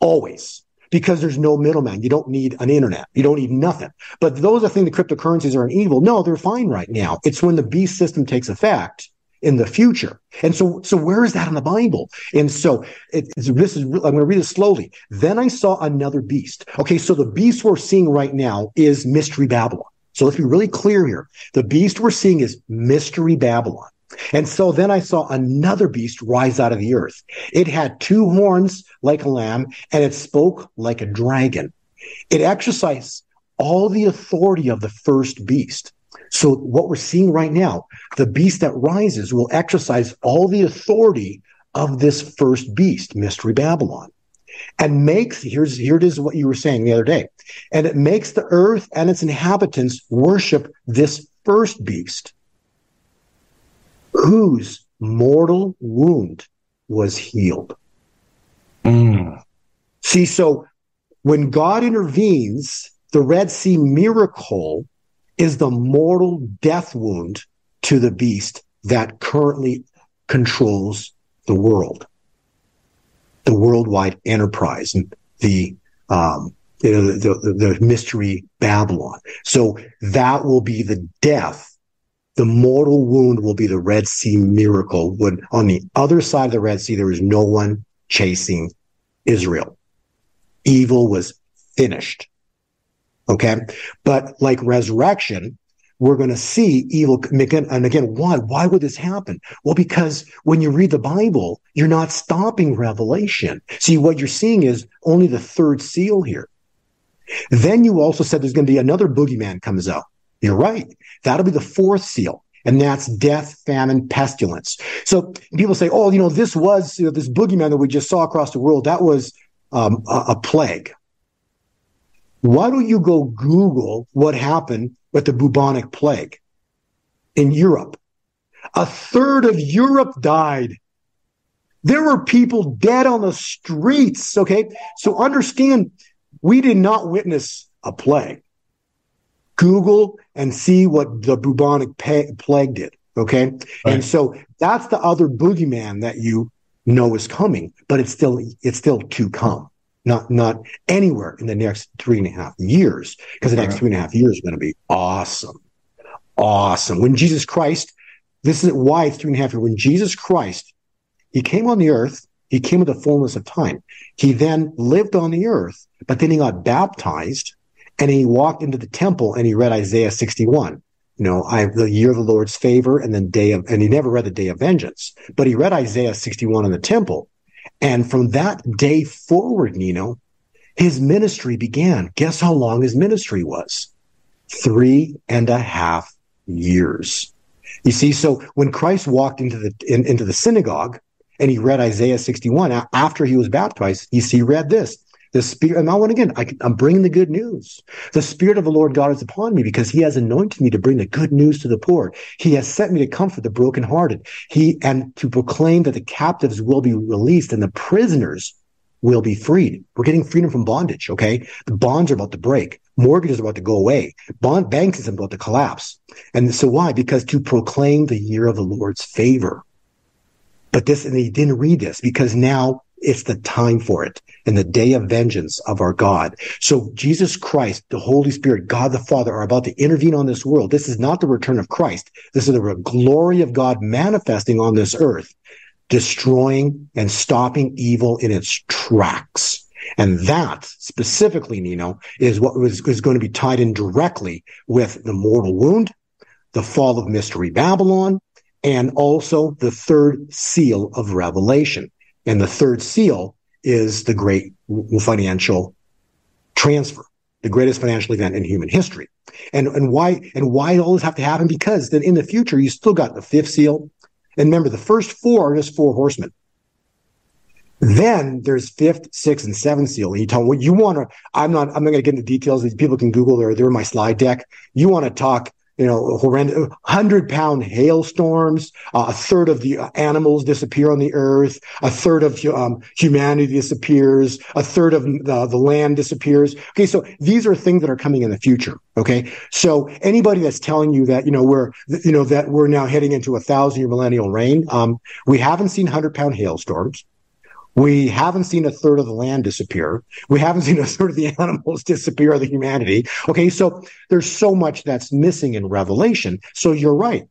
always because there's no middleman. You don't need an internet. You don't need nothing. But those are things the cryptocurrencies are an evil. No, they're fine right now. It's when the beast system takes effect in the future. And so, so where is that in the Bible? And so it, this is, I'm going to read it slowly. Then I saw another beast. Okay. So the beast we're seeing right now is mystery Babylon. So let's be really clear here. The beast we're seeing is mystery Babylon. And so then I saw another beast rise out of the earth. It had two horns like a lamb and it spoke like a dragon. It exercised all the authority of the first beast. So what we're seeing right now, the beast that rises will exercise all the authority of this first beast, Mystery Babylon. And makes, here's, here it is what you were saying the other day. And it makes the earth and its inhabitants worship this first beast whose mortal wound was healed. See, so when God intervenes, the Red Sea miracle is the mortal death wound to the beast that currently controls the world, the worldwide enterprise, and the um, you know, the, the, the mystery Babylon. So that will be the death the mortal wound will be the Red Sea miracle when on the other side of the Red Sea, there was no one chasing Israel. Evil was finished. Okay. But like resurrection, we're going to see evil. And again, why? Why would this happen? Well, because when you read the Bible, you're not stopping revelation. See, what you're seeing is only the third seal here. Then you also said there's going to be another boogeyman comes out. You're right. That'll be the fourth seal. and that's death, famine, pestilence. So people say, oh, you know, this was you know, this boogeyman that we just saw across the world. That was um, a, a plague. Why don't you go Google what happened with the bubonic plague in Europe? A third of Europe died. There were people dead on the streets. Okay. So understand, we did not witness a plague. Google and see what the bubonic plague did. Okay. Right. And so that's the other boogeyman that you know is coming, but it's still, it's still to come. Not, not anywhere in the next three and a half years, because the next three and a half years is going to be awesome. Awesome. When Jesus Christ, this is why it's three and a half years. When Jesus Christ, he came on the earth, he came with the fullness of time. He then lived on the earth, but then he got baptized and he walked into the temple and he read Isaiah 61. You know, I the year of the Lord's favor and then day of, and he never read the day of vengeance, but he read Isaiah 61 in the temple. And from that day forward, Nino, his ministry began. Guess how long his ministry was? Three and a half years. You see, so when Christ walked into the in, into the synagogue and he read Isaiah 61 after he was baptized, you see, he read this. The spirit, and now and again, I, am bringing the good news. The spirit of the Lord God is upon me because he has anointed me to bring the good news to the poor. He has sent me to comfort the brokenhearted. He, and to proclaim that the captives will be released and the prisoners will be freed. We're getting freedom from bondage. Okay. The bonds are about to break. Mortgages are about to go away. Bond banks is about to collapse. And so why? Because to proclaim the year of the Lord's favor. But this, and he didn't read this because now it's the time for it and the day of vengeance of our God. So Jesus Christ, the Holy Spirit, God the Father are about to intervene on this world. This is not the return of Christ. This is the glory of God manifesting on this earth, destroying and stopping evil in its tracks. And that specifically, Nino, is what was, is going to be tied in directly with the mortal wound, the fall of mystery Babylon, and also the third seal of Revelation. And the third seal is the great financial transfer, the greatest financial event in human history. And, and why, and why all this have to happen? Because then in the future, you still got the fifth seal. And remember, the first four are just four horsemen. Then there's fifth, sixth, and seventh seal. And you tell them what you want to, I'm not, I'm not going to get into details. These people can Google, they're, they're in my slide deck. You want to talk you know, horrendous, hundred pound hailstorms. Uh, a third of the animals disappear on the earth. A third of um, humanity disappears. A third of the, the land disappears. Okay. So these are things that are coming in the future. Okay. So anybody that's telling you that, you know, we're, you know, that we're now heading into a thousand year millennial reign, um, we haven't seen hundred pound hailstorms. We haven't seen a third of the land disappear. We haven't seen a third of the animals disappear of the humanity. Okay. So there's so much that's missing in Revelation. So you're right.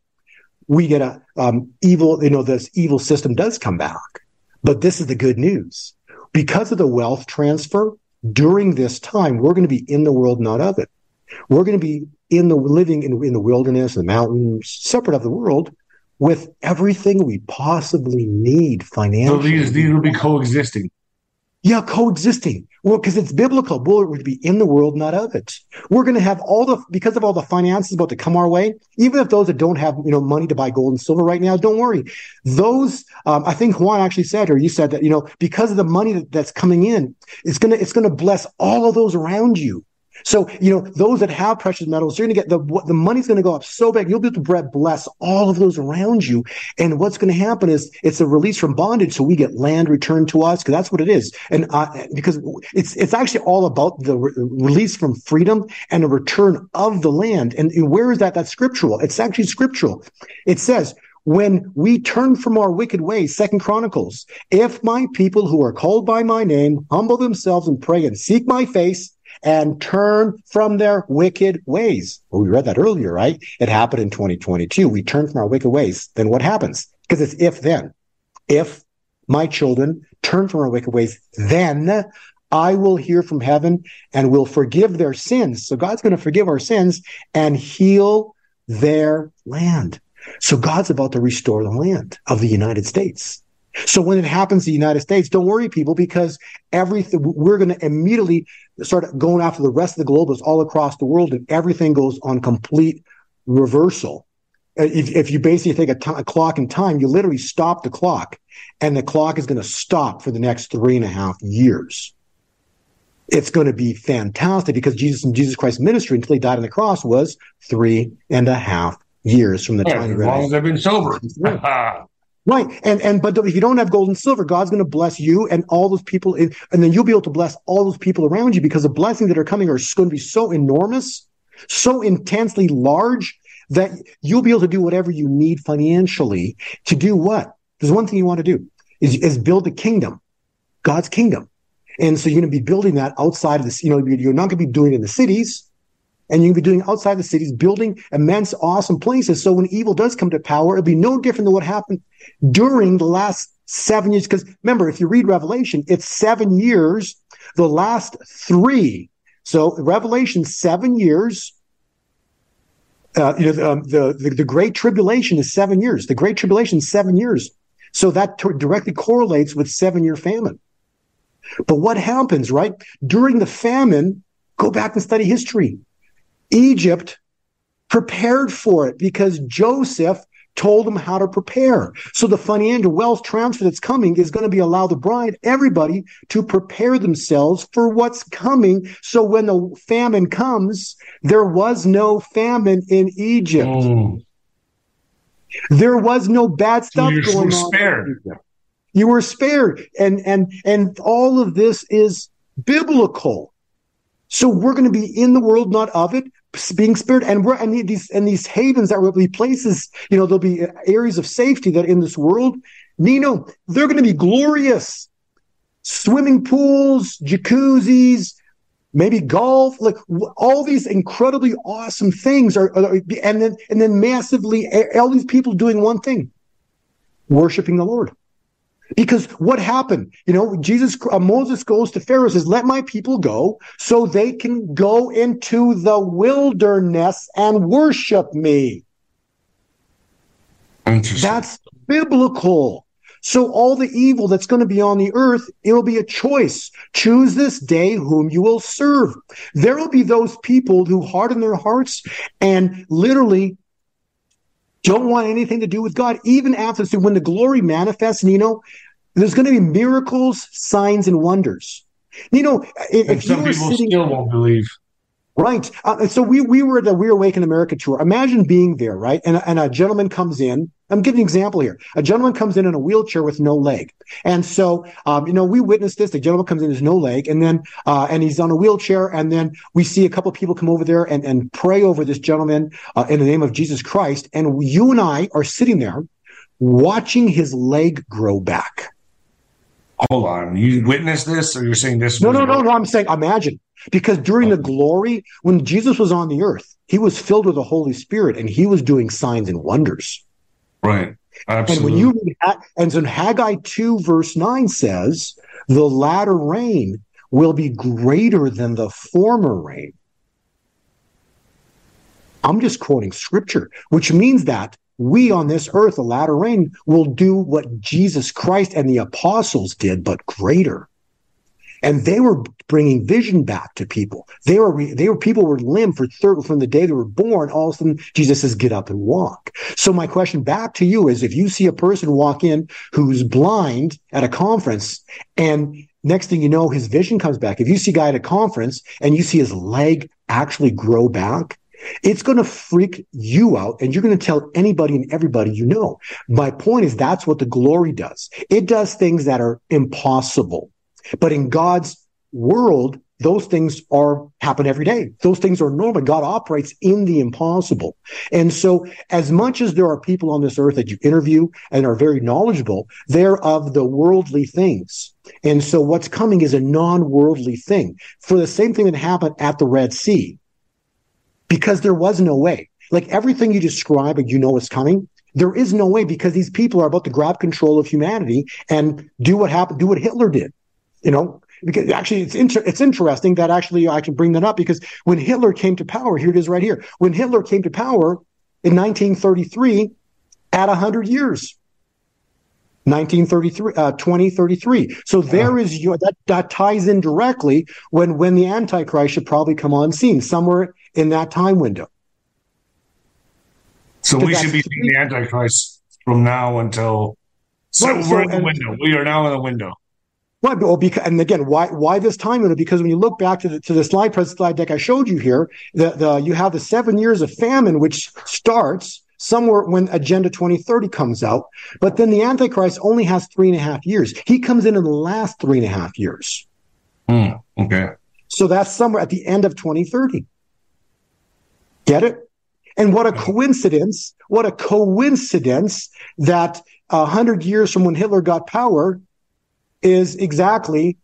We get a um, evil, you know, this evil system does come back. But this is the good news. Because of the wealth transfer during this time, we're going to be in the world, not of it. We're going to be in the living in, in the wilderness, the mountains, separate of the world, with everything we possibly need financially. So these these will be coexisting. Yeah, coexisting. Well, because it's biblical. We're to be in the world, not of it. We're going to have all the because of all the finances about to come our way. Even if those that don't have you know money to buy gold and silver right now, don't worry. Those um, I think Juan actually said, or you said that you know because of the money that, that's coming in, it's gonna it's gonna bless all of those around you. So, you know, those that have precious metals, you're going to get the, the money's going to go up so big. You'll be able to bless all of those around you. And what's going to happen is it's a release from bondage. So we get land returned to us because that's what it is. And, uh, because it's, it's actually all about the re- release from freedom and a return of the land. And where is that? That's scriptural. It's actually scriptural. It says, when we turn from our wicked ways, Second Chronicles, if my people who are called by my name humble themselves and pray and seek my face and turn from their wicked ways. Well, we read that earlier, right? It happened in 2022. We turn from our wicked ways. Then what happens? Because it's if then. If my children turn from our wicked ways, then I will hear from heaven and will forgive their sins. So God's going to forgive our sins and heal their land. So God's about to restore the land of the United States. So when it happens in the United States, don't worry, people, because everything we're going to immediately start going after the rest of the globalists all across the world, and everything goes on complete reversal. if, if you basically take a, t- a clock in time, you literally stop the clock and the clock is going to stop for the next three and a half years. It's going to be fantastic because Jesus and Jesus Christ's ministry until he died on the cross was three and a half years from the time he as long as I've been sober. Right. And and but if you don't have gold and silver, God's going to bless you and all those people, In, and then you'll be able to bless all those people around you because the blessings that are coming are going to be so enormous, so intensely large that you'll be able to do whatever you need financially to do what? There's one thing you want to do is, is build the kingdom, God's kingdom. And so you're going to be building that outside of this, you know, you're not going to be doing it in the cities and you can be doing outside the cities, building immense, awesome places. So when evil does come to power, it'll be no different than what happened during the last seven years. Because remember, if you read Revelation, it's seven years, the last three. So Revelation, seven years. Uh, you know, um, the, the, the Great Tribulation is seven years. The Great Tribulation is seven years. So that t- directly correlates with seven year famine. But what happens, right? During the famine, go back and study history. Egypt prepared for it because Joseph told them how to prepare. So the financial wealth transfer that's coming is going to be allow the bride, everybody to prepare themselves for what's coming. So when the famine comes, there was no famine in Egypt. Mm. There was no bad stuff you're going so on. spared. You were spared. And and and all of this is biblical. So we're going to be in the world, not of it, being spared. And we're and these and these havens that will be places, you know, there'll be uh, areas of safety that in this world, Nino, they're going to be glorious. Swimming pools, jacuzzis, maybe golf, like all these incredibly awesome things are, are and then and then massively all these people doing one thing, worshiping the Lord. Because what happened? You know, Jesus, uh, Moses goes to Pharaoh and says, "Let my people go, so they can go into the wilderness and worship me." That's biblical. So all the evil that's going to be on the earth, it'll be a choice. Choose this day whom you will serve. There will be those people who harden their hearts and literally don't want anything to do with God, even after so when the glory manifests, you know, there's going to be miracles, signs, and wonders. You know, if, if you some people sitting still won't believe. Right. Uh, so we we were at the We Awaken America tour. Imagine being there, right? And, and a gentleman comes in. I'm giving an example here. A gentleman comes in in a wheelchair with no leg. And so, um, you know, we witnessed this. The gentleman comes in, has no leg, and then, uh, and he's on a wheelchair. And then we see a couple of people come over there and, and pray over this gentleman uh, in the name of Jesus Christ. And you and I are sitting there watching his leg grow back. Hold on. You witnessed this, or you're saying this? No, no, no, no. I'm saying imagine. Because during the oh. glory, when Jesus was on the earth, he was filled with the Holy Spirit and he was doing signs and wonders. Right. Absolutely. And when you read, and so Haggai 2, verse 9 says, the latter rain will be greater than the former rain. I'm just quoting scripture, which means that we on this earth, the latter rain, will do what Jesus Christ and the apostles did, but greater. And they were bringing vision back to people. They were, they were, people were limb for third, from the day they were born. All of a sudden, Jesus says, get up and walk. So my question back to you is if you see a person walk in who's blind at a conference and next thing you know, his vision comes back. If you see a guy at a conference and you see his leg actually grow back, it's going to freak you out and you're going to tell anybody and everybody you know. My point is that's what the glory does. It does things that are impossible. But in God's world, those things are happen every day. Those things are normal. God operates in the impossible. And so as much as there are people on this earth that you interview and are very knowledgeable, they're of the worldly things. And so what's coming is a non-worldly thing. For the same thing that happened at the Red Sea, because there was no way. Like everything you describe and you know is coming, there is no way because these people are about to grab control of humanity and do what happened, do what Hitler did. You know, because actually it's inter- it's interesting that actually I can bring that up because when Hitler came to power, here it is right here. When Hitler came to power in 1933, at 100 years. 1933, uh, 2033. So there is your, that, that ties in directly when, when the Antichrist should probably come on scene somewhere in that time window. So we should be seeing the Antichrist from now until. So right, we're so, in the window. We are now in the window. Right, well, because, and again, why why this time window? Because when you look back to the to the slide slide deck I showed you here, the, the you have the seven years of famine, which starts somewhere when Agenda 2030 comes out, but then the Antichrist only has three and a half years. He comes in in the last three and a half years. Mm, okay. So that's somewhere at the end of 2030. Get it? And what a coincidence! What a coincidence that a hundred years from when Hitler got power, is exactly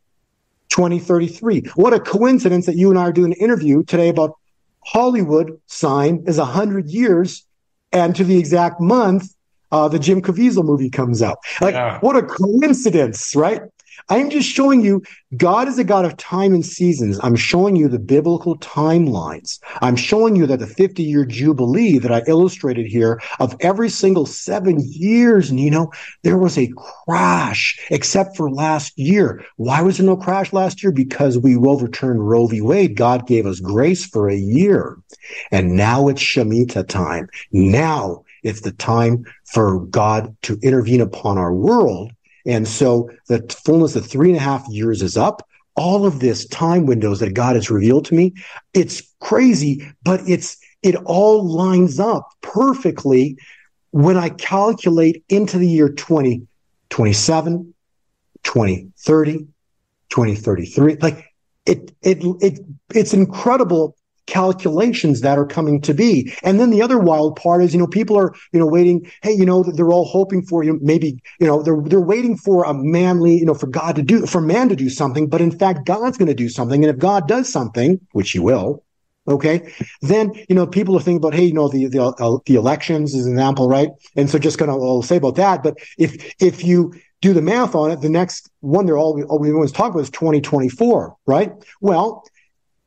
2033. What a coincidence that you and I are doing an interview today about Hollywood sign is a 100 years, and to the exact month, uh, the Jim Caviezel movie comes out. Like, yeah. what a coincidence, right? I'm just showing you God is a God of time and seasons. I'm showing you the biblical timelines. I'm showing you that the 50 year Jubilee that I illustrated here of every single seven years, and you know, there was a crash except for last year. Why was there no crash last year? Because we overturned Roe v. Wade. God gave us grace for a year. And now it's Shemitah time. Now it's the time for God to intervene upon our world and so the fullness of three and a half years is up. All of this time windows that God has revealed to me, it's crazy, but it's, it all lines up perfectly when I calculate into the year 2027, 2030, 2033. Like it, it, it, it's incredible calculations that are coming to be. And then the other wild part is, you know, people are, you know, waiting. Hey, you know, they're all hoping for, you know, maybe, you know, they're, they're waiting for a manly, you know, for God to do, for man to do something. But in fact, God's going to do something. And if God does something, which he will, okay, then, you know, people are thinking about, hey, you know, the, the, uh, the elections is an example, right? And so just going to say about that. But if, if you, do the math on it, the next one they're all, all we always talk about is 2024, right? Well,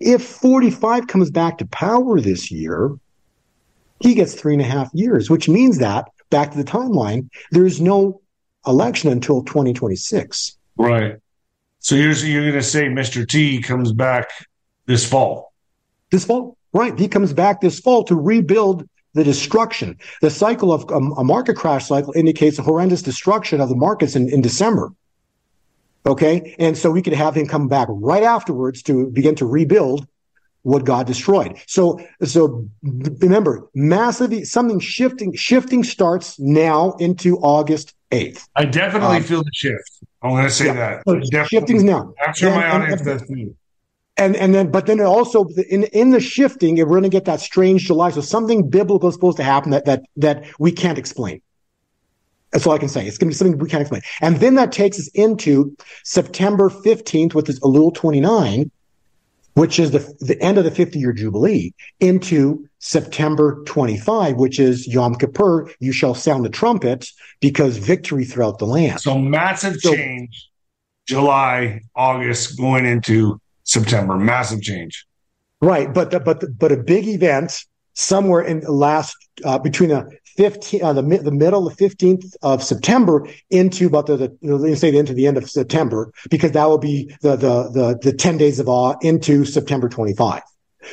if 45 comes back to power this year, he gets three and a half years, which means that, back to the timeline, there's no election until 2026. Right. So you're, you're going to say Mr. T comes back this fall? This fall, right. He comes back this fall to rebuild the destruction. The cycle of um, a market crash cycle indicates a horrendous destruction of the markets in, in December. Okay. And so we could have him come back right afterwards to begin to rebuild what God destroyed. So, so remember, massive, something shifting, shifting starts now into August 8th. I definitely um, feel the shift. I'm going to say yeah, that. So shifting's now. I'm sure and, my audience and, does too. And, and then, but then also in, in the shifting, we're going to get that strange July. So something biblical is supposed to happen that, that, that we can't explain. That's all I can say. It's going to be something we can't explain. And then that takes us into September 15th, which is Elul 29, which is the, the end of the 50 year Jubilee, into September 25, which is Yom Kippur. You shall sound the trumpet because victory throughout the land. So massive so, change, July, August, going into September. Massive change. Right. But, the, but, the, but a big event somewhere in the last, uh, between the 15, uh, the, the middle, the 15th of September into about the, the let's say into the end of September, because that will be the, the, the, the 10 days of awe into September 25.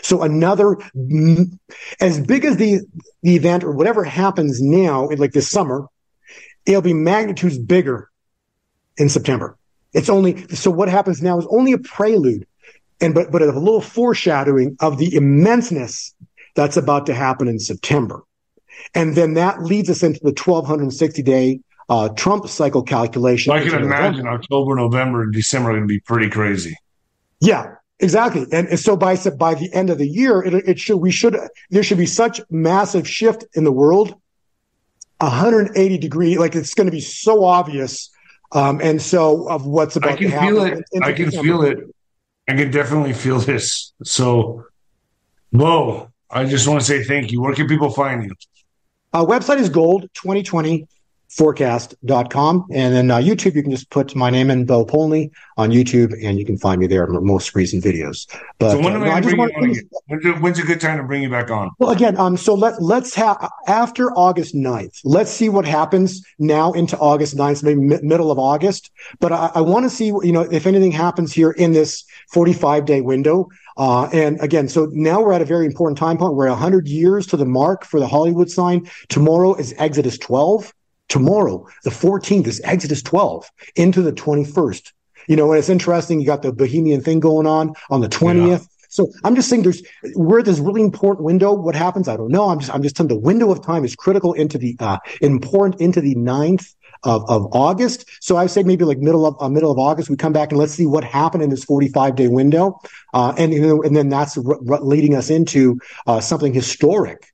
So another, as big as the, the event or whatever happens now, like this summer, it'll be magnitudes bigger in September. It's only, so what happens now is only a prelude and, but, but a little foreshadowing of the immenseness that's about to happen in September. And then that leads us into the 1260 day uh, Trump cycle calculation. I can imagine November. October, November, and December are going to be pretty crazy. Yeah, exactly. And, and so by by the end of the year, it, it should we should there should be such massive shift in the world, 180 degree, like it's going to be so obvious. Um, and so of what's about I can to happen. Feel it. I can December. feel it. I can definitely feel this. So, whoa! I just want to say thank you. Where can people find you? Uh, website is gold 2020 forecast.com. And then uh, YouTube, you can just put my name in Bo Polny on YouTube and you can find me there in the most recent videos. But so when uh, I bring you on when's a good time to bring you back on? Well, again, um, so let, let's have after August 9th, let's see what happens now into August 9th, maybe m- middle of August. But I, I want to see, you know, if anything happens here in this 45 day window. Uh, and again, so now we're at a very important time point. We're 100 years to the mark for the Hollywood sign. Tomorrow is Exodus 12. Tomorrow, the 14th is Exodus 12 into the 21st. You know, and it's interesting. You got the Bohemian thing going on on the 20th. Yeah. So I'm just saying there's we're at this really important window. What happens? I don't know. I'm just I'm just telling the window of time is critical into the uh important into the ninth of, of August. So I say maybe like middle of uh, middle of August, we come back and let's see what happened in this 45 day window. Uh, and, and then that's r- r- leading us into uh, something historic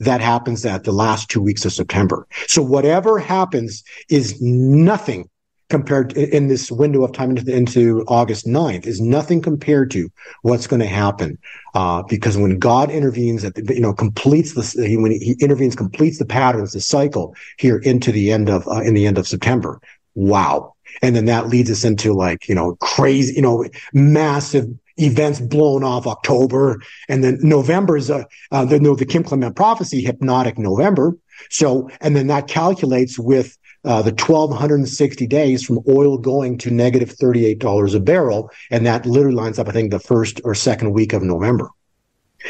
that happens at the last two weeks of September. So whatever happens is nothing compared to, in this window of time into, into August 9th is nothing compared to what's going to happen. Uh, because when God intervenes at the, you know, completes the, when he intervenes, completes the patterns, the cycle here into the end of, uh, in the end of September. Wow. And then that leads us into like, you know, crazy, you know, massive events blown off October. And then November is a, uh, the, the Kim Clement prophecy, hypnotic November. So, and then that calculates with uh, the 1260 days from oil going to negative $38 a barrel. And that literally lines up, I think, the first or second week of November.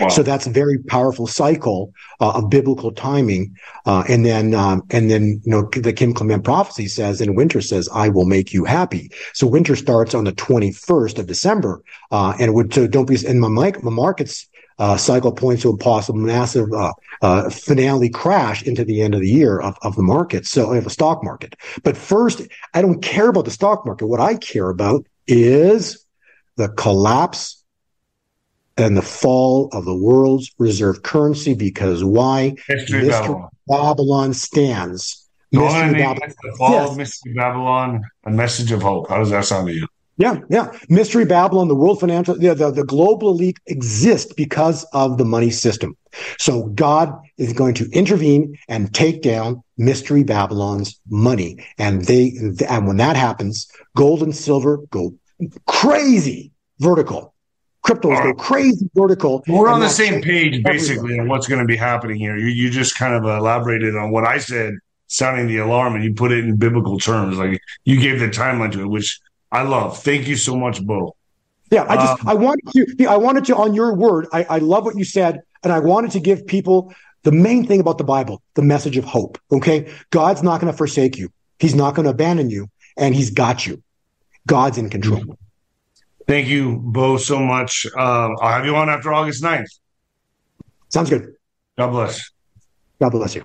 Wow. So that's a very powerful cycle uh, of biblical timing. Uh, and then, um, and then, you know, the Kim Clement prophecy says, and winter says, I will make you happy. So winter starts on the 21st of December. Uh, and would, so don't be, and my, my markets, uh, cycle points to a possible massive uh, uh, finale crash into the end of the year of, of the market, so of the stock market. But first, I don't care about the stock market. What I care about is the collapse and the fall of the world's reserve currency because why? Mystery, Mystery Babylon. Babylon stands. Mystery Babylon. The fall yes. of Mystery Babylon, a message of hope. How does that sound to you? Yeah, yeah. Mystery Babylon, the world financial, the, the, the global elite exist because of the money system. So God is going to intervene and take down Mystery Babylon's money. And they, and when that happens, gold and silver go crazy vertical. Cryptos go crazy vertical. We're on the same page, basically, on what's going to be happening here. You, you just kind of elaborated on what I said, sounding the alarm, and you put it in biblical terms. Like you gave the timeline to it, which I love. Thank you so much, Bo. Yeah, I just um, I wanted to I wanted to on your word. I, I love what you said, and I wanted to give people the main thing about the Bible, the message of hope. Okay, God's not going to forsake you. He's not going to abandon you, and He's got you. God's in control. Thank you, Bo, so much. Um, I'll have you on after August 9th. Sounds good. God bless. God bless you.